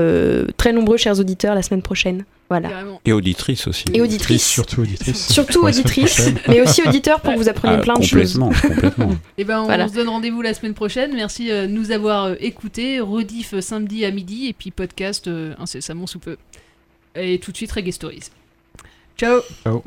très nombreux, chers auditeurs, la semaine prochaine. Voilà. Et auditrice aussi. Et auditrice. Surtout auditrice. Surtout auditrice, mais aussi auditeur pour que vous appreniez Ah, plein de choses. complètement, complètement. Et ben on Voilà. se donne rendez-vous la semaine prochaine. Merci euh, de nous avoir euh, écoutés. Rediff euh, samedi à midi et puis podcast incessamment sous peu. Et tout de suite Reggae Stories. Ciao Ciao.